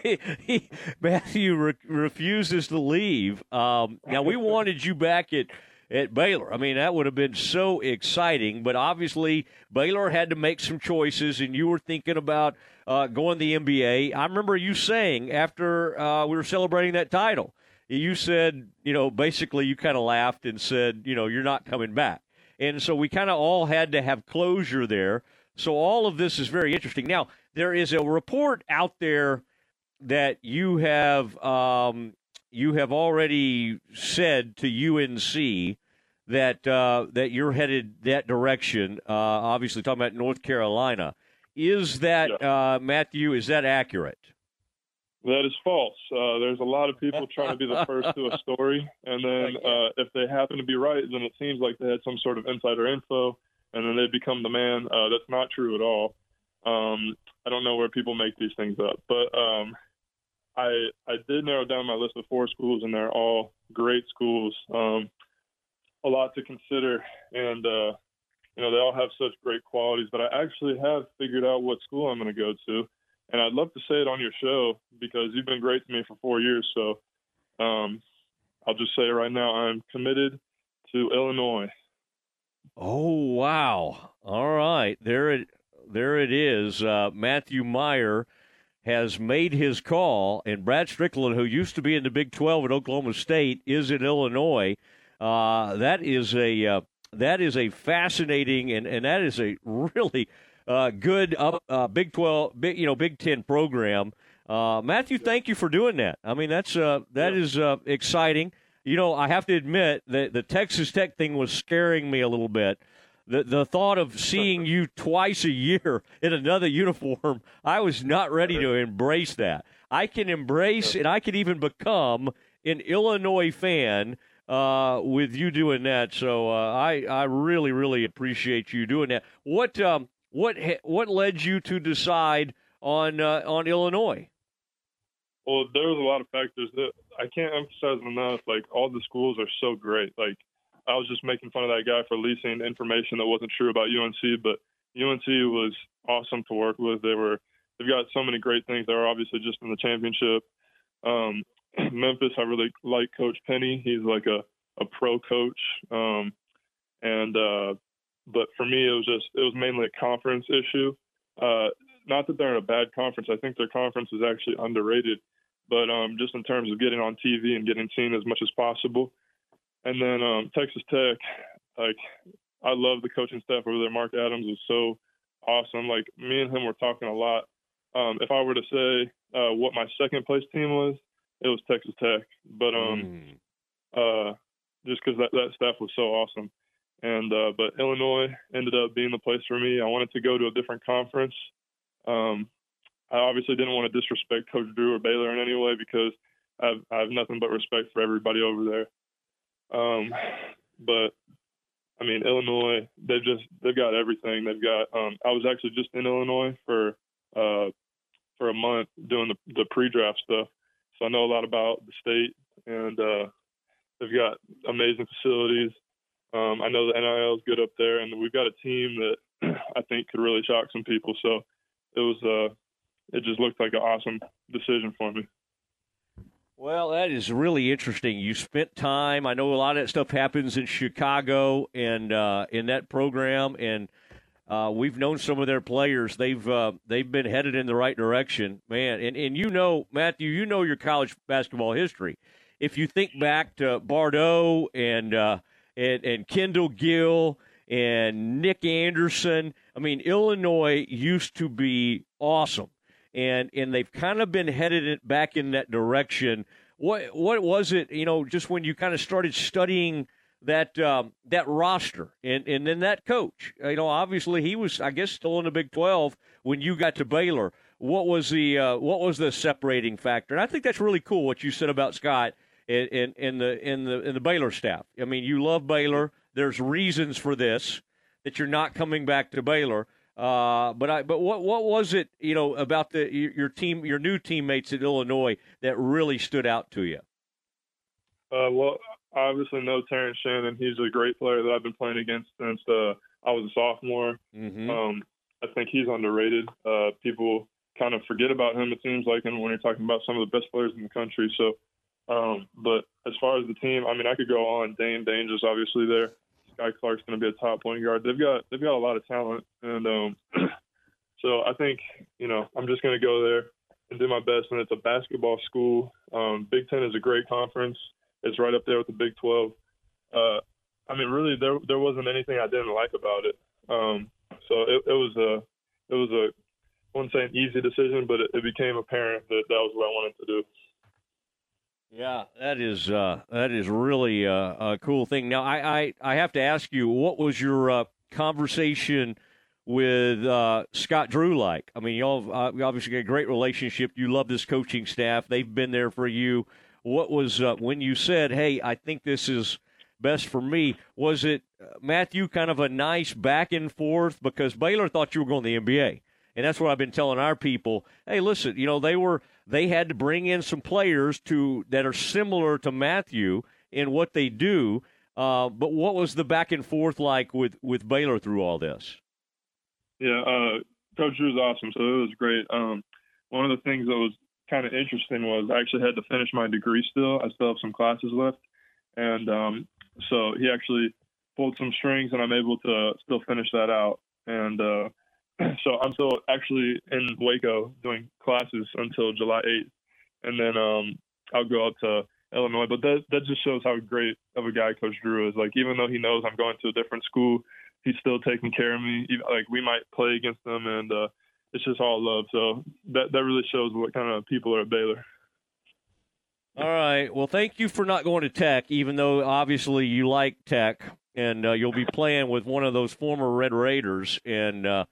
he, he, Matthew re- refuses to leave. Um, now we wanted you back at at Baylor. I mean, that would have been so exciting. But obviously, Baylor had to make some choices, and you were thinking about uh, going to the NBA. I remember you saying after uh, we were celebrating that title, you said, you know, basically you kind of laughed and said, you know, you're not coming back. And so we kind of all had to have closure there. So all of this is very interesting. Now, there is a report out there that you have um, you have already said to UNC that uh, that you're headed that direction. Uh, obviously, talking about North Carolina. Is that uh, Matthew? Is that accurate?
That is false. Uh, there's a lot of people trying to be the first to a story, and then uh, if they happen to be right, then it seems like they had some sort of insider info, and then they become the man. Uh, that's not true at all. Um, I don't know where people make these things up, but um, I I did narrow down my list of four schools, and they're all great schools. Um, a lot to consider, and uh, you know they all have such great qualities. But I actually have figured out what school I'm going to go to, and I'd love to say it on your show because you've been great to me for four years. So um, I'll just say right now I'm committed to Illinois.
Oh wow! All right, there it there it is. Uh, Matthew Mayer has made his call, and Brad Strickland, who used to be in the Big 12 at Oklahoma State, is in Illinois. Uh, that is a uh, that is a fascinating and, and that is a really uh, good up uh, Big 12, big, you know, Big 10 program. Uh, Matthew, thank you for doing that. I mean, that's uh, that is exciting. You know, I have to admit that the Texas Tech thing was scaring me a little bit the the thought of seeing you twice a year in another uniform, I was not ready to embrace that. I can embrace and I can even become an Illinois fan uh, with you doing that. So uh, I I really really appreciate you doing that. What um what what led you to decide on uh, on Illinois?
Well, there was a lot of factors that I can't emphasize enough. Like all the schools are so great. Like I was just making fun of that guy for leasing information that wasn't true about UNC, but UNC was awesome to work with. They were they've got so many great things. They're obviously just in the championship. Um, Memphis, I really like Coach Penny. He's like a a pro coach. Um, and uh, but for me, it was just it was mainly a conference issue. Uh, not that they're in a bad conference. I think their conference is actually underrated, but um, just in terms of getting on TV and getting seen as much as possible. And then um, Texas Tech, like I love the coaching staff over there. Mark Adams was so awesome. Like me and him were talking a lot. Um, if I were to say uh, what my second place team was, it was Texas Tech. But um, uh, just because that, that staff was so awesome. And uh, but Illinois ended up being the place for me. I wanted to go to a different conference. Um, I obviously didn't want to disrespect Coach Drew or Baylor in any way because I have, I have nothing but respect for everybody over there. Um, but I mean, Illinois, they've just they've got everything. They've got. Um, I was actually just in Illinois for uh, for a month doing the, the pre-draft stuff, so I know a lot about the state, and uh, they've got amazing facilities. Um, I know the NIL is good up there, and we've got a team that I think could really shock some people. So it was uh, it just looked like an awesome decision for me.
Well, that is really interesting. You spent time. I know a lot of that stuff happens in Chicago and uh, in that program, and uh, we've known some of their players. They've uh, they've been headed in the right direction, man. And and you know, Matthew, you know your college basketball history. If you think back to Bardo and uh, and and Kendall Gill and Nick Anderson, I mean, Illinois used to be awesome and and they've kind of been headed it back in that direction. What what was it? You know, just when you kind of started studying that um, that roster and and then that coach. You know, obviously he was, I guess, still in the Big Twelve when you got to Baylor. What was the uh, what was the separating factor? And I think that's really cool what you said about Scott in, in, in the in the in the Baylor staff. I mean, you love Baylor. There's reasons for this that you're not coming back to Baylor. Uh, but I, but what what was it you know about the your team your new teammates at Illinois that really stood out to you?
Uh, well, I obviously know Terrence Shannon. He's a great player that I've been playing against since uh, I was a sophomore.
Mm-hmm.
Um, I think he's underrated. Uh, people kind of forget about him. It seems like, and when you're talking about some of the best players in the country. So, um, but as far as the team, I mean, I could go on. Dain Dainja's obviously there. Skyy Clark's going to be a top point guard. They've got they've got a lot of talent, and um, so I think you know I'm just going to go there and do my best. And it's a basketball school. Um, Big Ten is a great conference. It's right up there with the Big Twelve. Uh, I mean, really, there there wasn't anything I didn't like about it. Um, so it, it was a it was a I wouldn't say an easy decision, but it, it became apparent that that was what I wanted to do.
Yeah, that is uh, that is really uh, a cool thing. Now, I, I, I have to ask you, what was your uh, conversation with uh, Scott Drew like? I mean, y'all uh, obviously got a great relationship. You love this coaching staff; they've been there for you. What was uh, when you said, "Hey, I think this is best for me"? Was it Matthew kind of a nice back and forth because Baylor thought you were going to the NBA? And that's what I've been telling our people. Hey, listen, you know, they were they had to bring in some players to that are similar to Matthew in what they do. Uh, but what was the back and forth like with with Baylor through all this?
Yeah, uh, Coach Drew's awesome, so it was great. Um, one of the things that was kind of interesting was I actually had to finish my degree still. I still have some classes left, and um, so he actually pulled some strings, and I'm able to still finish that out. And uh, so I'm still actually in Waco doing classes until July 8th, and then um, I'll go up to Illinois. But that that just shows how great of a guy Coach Drew is. Like even though he knows I'm going to a different school, he's still taking care of me. Like we might play against them, and uh, it's just all love. So that that really shows what kind of people are at Baylor.
All right. Well, thank you for not going to Tech, even though obviously you like Tech. and uh, you'll be playing with one of those former Red Raiders. And uh,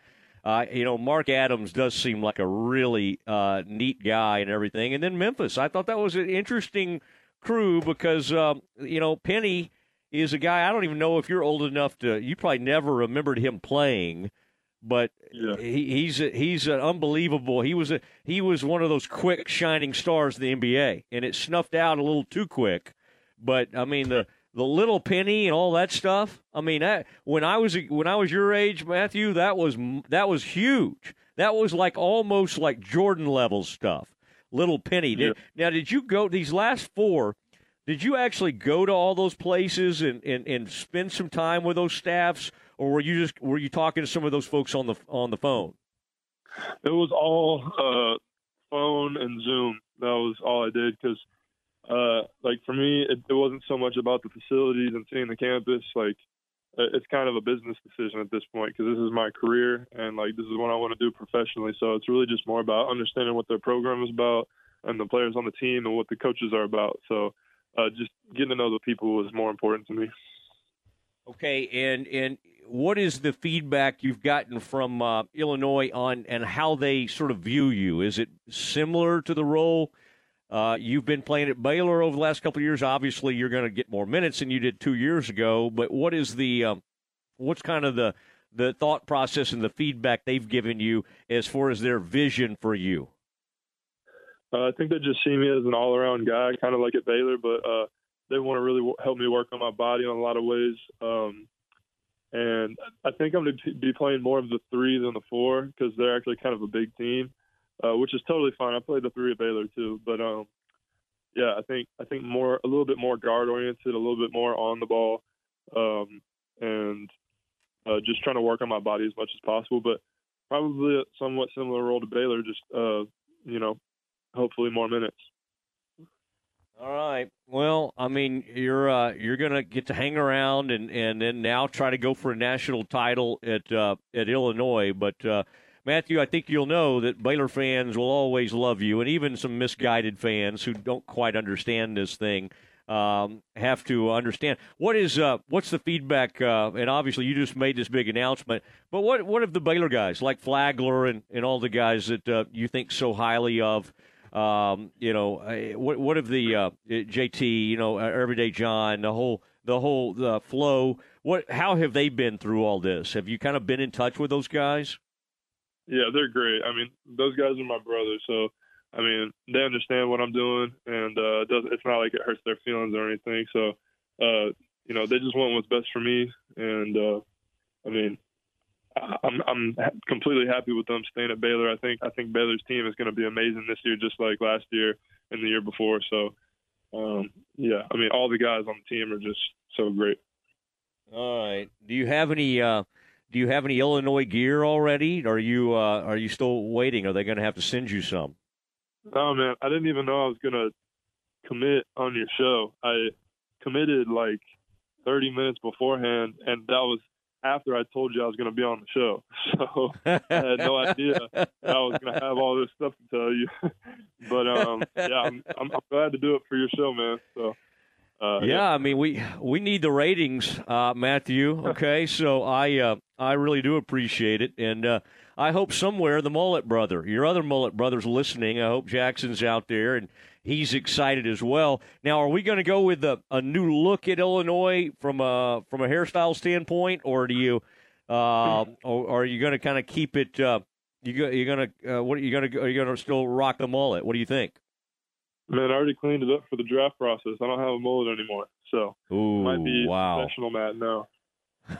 uh, you know, Mark Adams does seem like a really uh, neat guy and everything. And then Memphis, I thought that was an interesting crew because um, you know Penny is a guy I don't even know if you're old enough to. You probably never remembered him playing but he, he's a, he's an unbelievable. He was a he was one of those quick shining stars in the NBA, and it snuffed out a little too quick. But I mean the the little penny and all that stuff. I mean that when I was when I was your age, Matthew, that was that was huge. That was like almost like Jordan level stuff. Little penny. Did, now, did you go these last four? Did you actually go to all those places and, and, and spend some time with those staffs, or were you just were you talking to some of those folks on the on the phone?
It was all uh, phone and Zoom. That was all I did because, uh, like for me, it, it wasn't so much about the facilities and seeing the campus. Like uh, it's kind of a business decision at this point because this is my career and like this is what I want to do professionally. So it's really just more about understanding what their program is about and the players on the team and what the coaches are about. So uh, just getting to know the people was more important to me.
Okay, and and what is the feedback you've gotten from uh, Illinois on and how they sort of view you? Is it similar to the role uh, you've been playing at Baylor over the last couple of years? Obviously, you're going to get more minutes than you did two years ago. But what is the um, what's kind of the the thought process and the feedback they've given you as far as their vision for you?
Uh, I think they just see me as an all-around guy, kind of like at Baylor, but uh, they want to really w- help me work on my body in a lot of ways. Um, and I think I'm going to be playing more of the three than the four because they're actually kind of a big team, uh, which is totally fine. I played the three at Baylor too, but um, yeah, I think I think more a little bit more guard oriented, a little bit more on the ball, um, and uh, just trying to work on my body as much as possible. But probably a somewhat similar role to Baylor, just uh, you know, hopefully more minutes.
All right. Well, I mean, you're uh, you're gonna get to hang around and, and then now try to go for a national title at uh, at Illinois. But uh, Matthew, I think you'll know that Baylor fans will always love you, and even some misguided fans who don't quite understand this thing um, have to understand what is uh, what's the feedback. Uh, and obviously, you just made this big announcement. But what what have the Baylor guys like Flagler and, and all the guys that uh, you think so highly of? Um, you know, uh, what what of the uh, JT? You know, uh, Everyday John, the whole the whole the flow. What? How have they been through all this? Have you kind of been in touch with those guys?
Yeah, they're great. I mean, those guys are my brothers, so I mean, they understand what I'm doing, and uh, it's not like it hurts their feelings or anything. So, uh, you know, they just want what's best for me, and uh, I mean, I'm I'm completely happy with them staying at Baylor. I think I think Baylor's team is going to be amazing this year, just like last year and the year before. So, um, yeah, I mean, all the guys on the team are just so great.
All right. Do you have any? Uh, do you have any Illinois gear already? Are you uh, are you still waiting? Are they going to have to send you some?
Oh man, I didn't even know I was going to commit on your show. I committed like 30 minutes beforehand, and that was after I told you I was going to be on the show. So I had no idea I was going to have all this stuff to tell you. but um, yeah, I'm, I'm glad to do it for your show, man. So. Uh,
yeah, I mean we we need the ratings, uh, Matthew. Okay, so I uh, I really do appreciate it, and uh, I hope somewhere the Mullet brother, your other Mullet brother's listening. I hope Jackson's out there and he's excited as well. Now, are we going to go with a, a, new look at Illinois from a from a hairstyle standpoint, or do you, uh, or, or, are you going to kind of keep it? Uh, you you're going to what are you going to are you going to still rock the mullet? What do you think?
Man, I already cleaned it up for the draft process. I don't have a mullet anymore, so
Ooh,
might be
wow.
professional, Matt. No.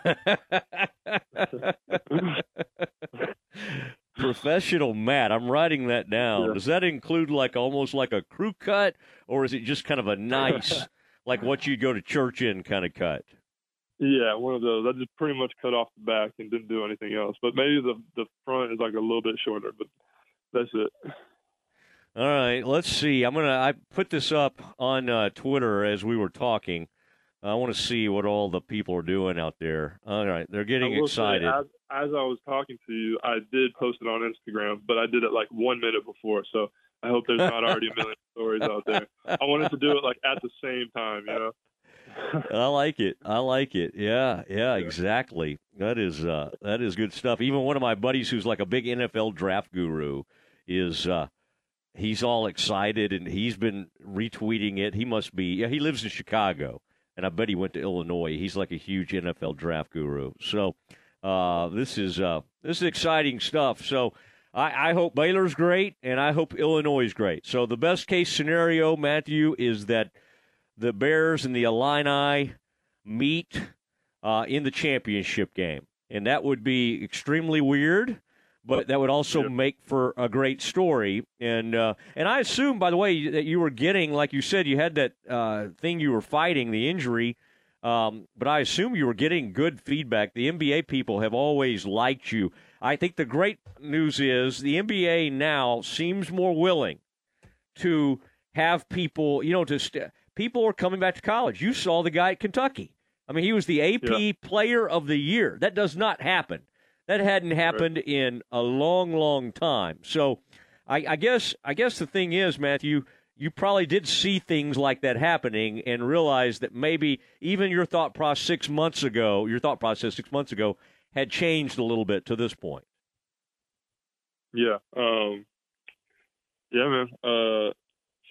Professional Matt, I'm writing that down.
Yeah.
Does that include like almost like a crew cut, or is it just kind of a nice, like what you go to church in kind of cut?
Yeah, one of those. I just pretty much cut off the back and didn't do anything else. But maybe the the front is like a little bit shorter, but that's it.
All right, let's see. I'm gonna I put this up on uh, Twitter as we were talking. I want to see what all the people are doing out there. All right, they're getting
will say,
excited.
as, as I was talking to you, I did post it on Instagram, but I did it like one minute before. So I hope there's not already a million stories out there. I wanted to do it like at the same time, you know.
I like it. I like it. Yeah, yeah, exactly. That is uh, that is good stuff. Even one of my buddies who's like a big NFL draft guru is uh, he's all excited and he's been retweeting it. He must be. Yeah, he lives in Chicago, and I bet he went to Illinois. He's like a huge NFL draft guru. So uh, this is uh, this is exciting stuff. So. I, I hope Baylor's great, and I hope Illinois is great. So the best case scenario, Matthew, is that the Bears and the Illini meet uh, in the championship game, and that would be extremely weird. But that would also make for a great story, and uh, and I assume, by the way, that you were getting, like you said, you had that uh, thing you were fighting, the injury. Um, but I assume you were getting good feedback. The NBA people have always liked you. I think the great news is the NBA now seems more willing to have people, you know, to st- people are coming back to college. You saw the guy at Kentucky. I mean, he was the AP
Yeah.
Player of the Year. That does not happen. That hadn't happened in a long, long time. So, I, I guess, I guess the thing is, Matthew, you probably did see things like that happening and realize that maybe even your thought process six months ago, your thought process six months ago, had changed a little bit to this point.
Yeah. Um, yeah, man. Uh,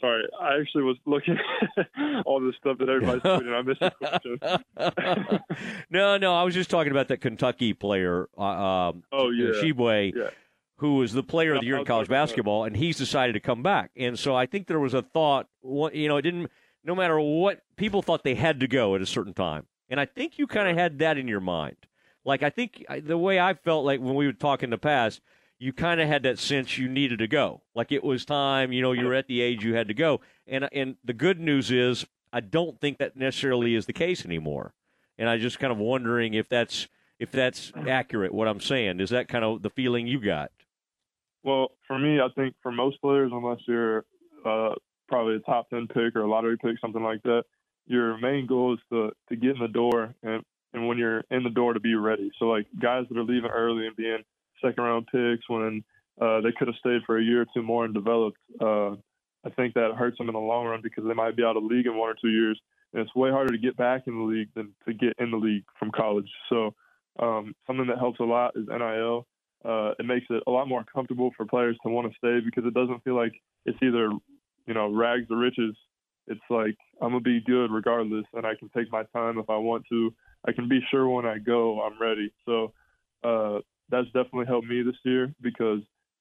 sorry, I actually was looking at all the stuff that everybody's tweeting. I missed the question.
no, no, I was just talking about that Kentucky player, uh, um,
Oh, yeah.
Tshiebwe,
Yeah.
who was the player of the year in college basketball, and he's decided to come back. And so I think there was a thought, you know, it didn't, no matter what, people thought they had to go at a certain time. And I think you kind of had that in your mind. Like, I think the way I felt like when we would talk in the past, you kind of had that sense you needed to go. Like it was time, you know, you were at the age you had to go. And and the good news is I don't think that necessarily is the case anymore. And I just kind of wondering if that's if that's accurate what I'm saying. Is that kind of the feeling you got?
Well, for me, I think for most players, unless you're uh, probably a top ten pick or a lottery pick, something like that, your main goal is to to get in the door and and when you're in the door to be ready. So like guys that are leaving early and being second round picks when uh, they could have stayed for a year or two more and developed. Uh, I think that hurts them in the long run because they might be out of the league in one or two years, and it's way harder to get back in the league than to get in the league from college. So um, something that helps a lot is NIL. Uh, it makes it a lot more comfortable for players to want to stay because it doesn't feel like it's either, you know, rags or riches. It's like I'm gonna be good regardless, and I can take my time if I want to. I can be sure when I go I'm ready. So uh, that's definitely helped me this year because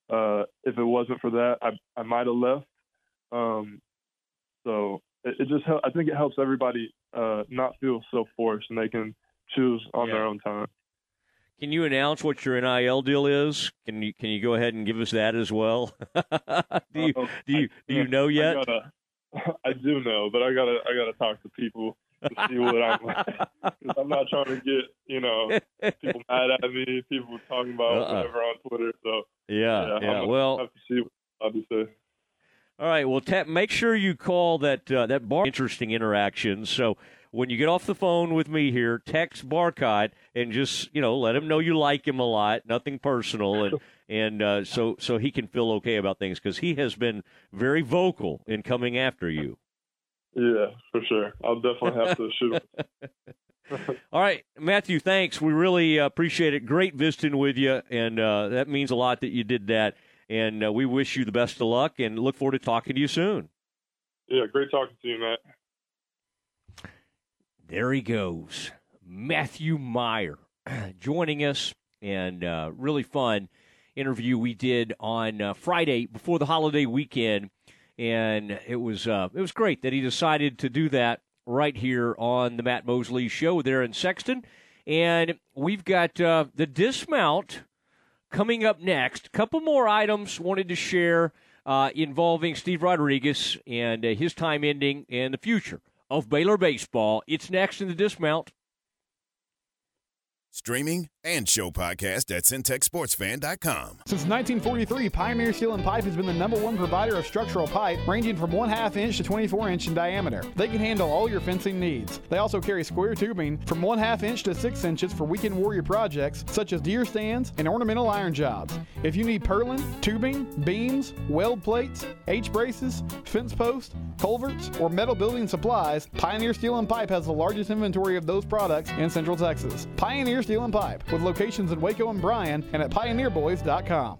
uh, if it wasn't for that, I I might have left. Um, so it, it just hel- I think it helps everybody uh, not feel so forced and they can choose on their own time.
Can you announce what your NIL deal is? Can you can you go ahead and give us that as well? do you do you do you know yet?
I, gotta, I do know, but I gotta I gotta talk to people to see what I'm. Because I'm not trying to get you know people mad at me, people talking about
Uh-uh.
whatever on Twitter. So
Yeah,
I'm
yeah.
gonna
Well,
have to see what say.
All right. Well, ta make sure you call that uh, that bar. Interesting interaction. So when you get off the phone with me here, text Barcott and just you know let him know you like him a lot. Nothing personal, and and uh, so so he can feel okay about things because he has been very vocal in coming after you.
Yeah, for sure. I'll definitely have to shoot.
All right, Matthew. Thanks. We really uh, appreciate it. Great visiting with you, and uh, that means a lot that you did that. And uh, we wish you the best of luck, and look forward to talking to you soon.
Yeah, great talking to you, Matt.
There he goes. Matthew Mayer joining us, and uh, really fun interview we did on uh, Friday before the holiday weekend, and it was uh, it was great that he decided to do that right here on the Matt Mosley Show there in Sexton, and we've got uh, the dismount coming up next. Couple more items wanted to share uh, involving Steve Rodriguez and uh, his time ending and the future of Baylor baseball. It's next in the dismount.
Streaming and show podcast at centexsportsfan.com.
Since 1943, Pioneer Steel and Pipe has been the number one provider of structural pipe, ranging from one half inch to 24 inch in diameter. They can handle all your fencing needs. They also carry square tubing from one half inch to six inches for weekend warrior projects such as deer stands and ornamental iron jobs. If you need purlin, tubing, beams, weld plates, H braces, fence posts, culverts, or metal building supplies, Pioneer Steel and Pipe has the largest inventory of those products in Central Texas. Pioneer Steel and Pipe, with locations in Waco and Bryan and at pioneerboys.com.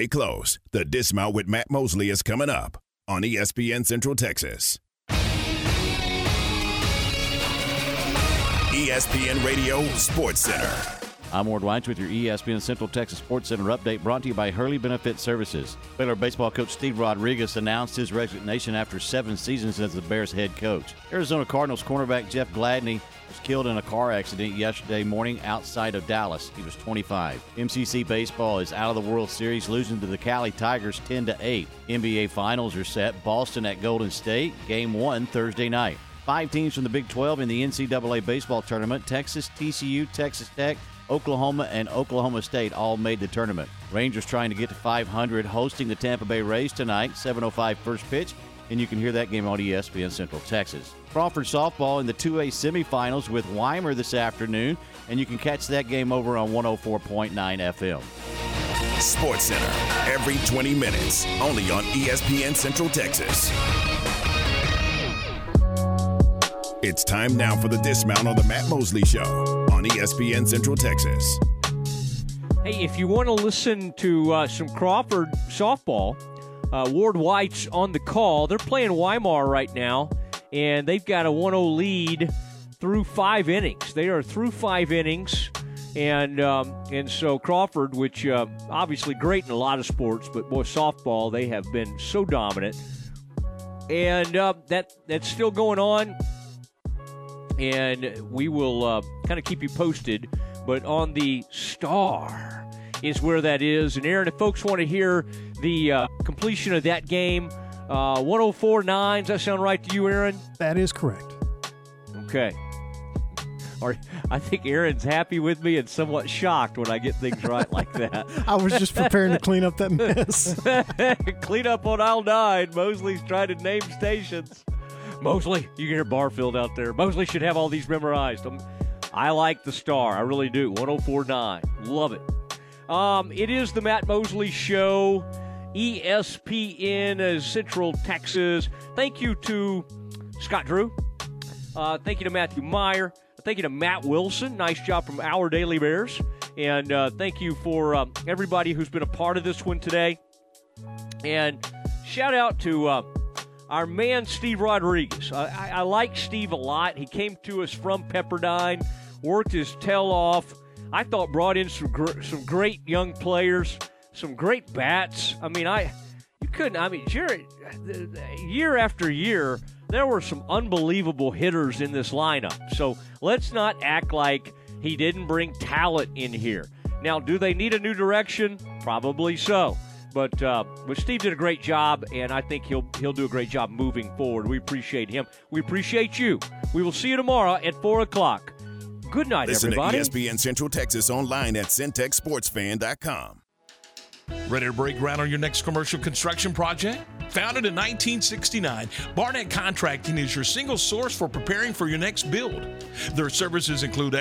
close. The Dismount with Matt Mosley is coming up on ESPN Central Texas. ESPN Radio Sports Center.
I'm Ward Weitz with your ESPN Central Texas Sports Center update brought to you by Hurley Benefit Services. Baylor baseball coach Steve Rodriguez announced his resignation after seven seasons as the Bears head coach. Arizona Cardinals cornerback Jeff Gladney killed in a car accident yesterday morning outside of Dallas. He was 25. MCC baseball is out of the World Series, losing to the Cowley Tigers 10 to 8. NBA finals are set. Boston at Golden State, game one Thursday night. Five teams from the Big 12 in the NCAA baseball tournament Texas, TCU, Texas Tech, Oklahoma, and Oklahoma State all made the tournament. Rangers trying to get to 500, hosting the Tampa Bay Rays tonight, 7:05 first pitch, and you can hear that game on ESPN Central Texas. Crawford softball in the 2A semifinals with Weimar this afternoon, and you can catch that game over on 104.9 FM.
Sports Center every 20 minutes, only on ESPN Central Texas. It's time now for the dismount on the Matt Mosley Show on ESPN Central Texas.
Hey, if you want to listen to uh, some Crawford softball, uh, Ward White's on the call. They're playing Weimar right now, and they've got a 1 0 lead through five innings. They are through five innings. And um, and so Crawford, which uh, obviously great in a lot of sports, but boy, softball they have been so dominant, and uh, that that's still going on and we will uh, kind of keep you posted. But on the star is where that is. And Aaron, if folks want to hear the uh, completion of that game, uh, 104.9, does that sound right to you, Aaron?
That is correct.
Okay. Or I think Aaron's happy with me and somewhat shocked when I get things right like that.
I was just preparing to clean up that mess.
Clean up on aisle nine. Mosley's trying to name stations. Mosley, you can hear Barfield out there. Mosley should have all these memorized. Um, I like the star. I really do. 1049. Love it. Um, it is the Matt Mosley Show. ESPN uh, Central Texas. Thank you to Scott Drew. Uh, thank you to Matthew Mayer. thank you to Matt Wilson. Nice job from our Daily Bears. And uh, thank you for uh, everybody who's been a part of this one today. And shout out to uh, our man, Steve Rodriguez. I, I like Steve a lot. He came to us from Pepperdine, worked his tail off. I thought brought in some gr- some great young players, some great bats. I mean, I you couldn't. I mean, year, year after year, there were some unbelievable hitters in this lineup. So let's not act like he didn't bring talent in here. Now, do they need a new direction? Probably so. But uh, but Steve did a great job, and I think he'll he'll do a great job moving forward. We appreciate him. We appreciate you. We will see you tomorrow at four o'clock. Good night,
Listen
everybody.
to ESPN Central Texas online at centexsportsfan.com.
Ready to break ground on your next commercial construction project? Founded in 1969, Barnett Contracting is your single source for preparing for your next build. Their services include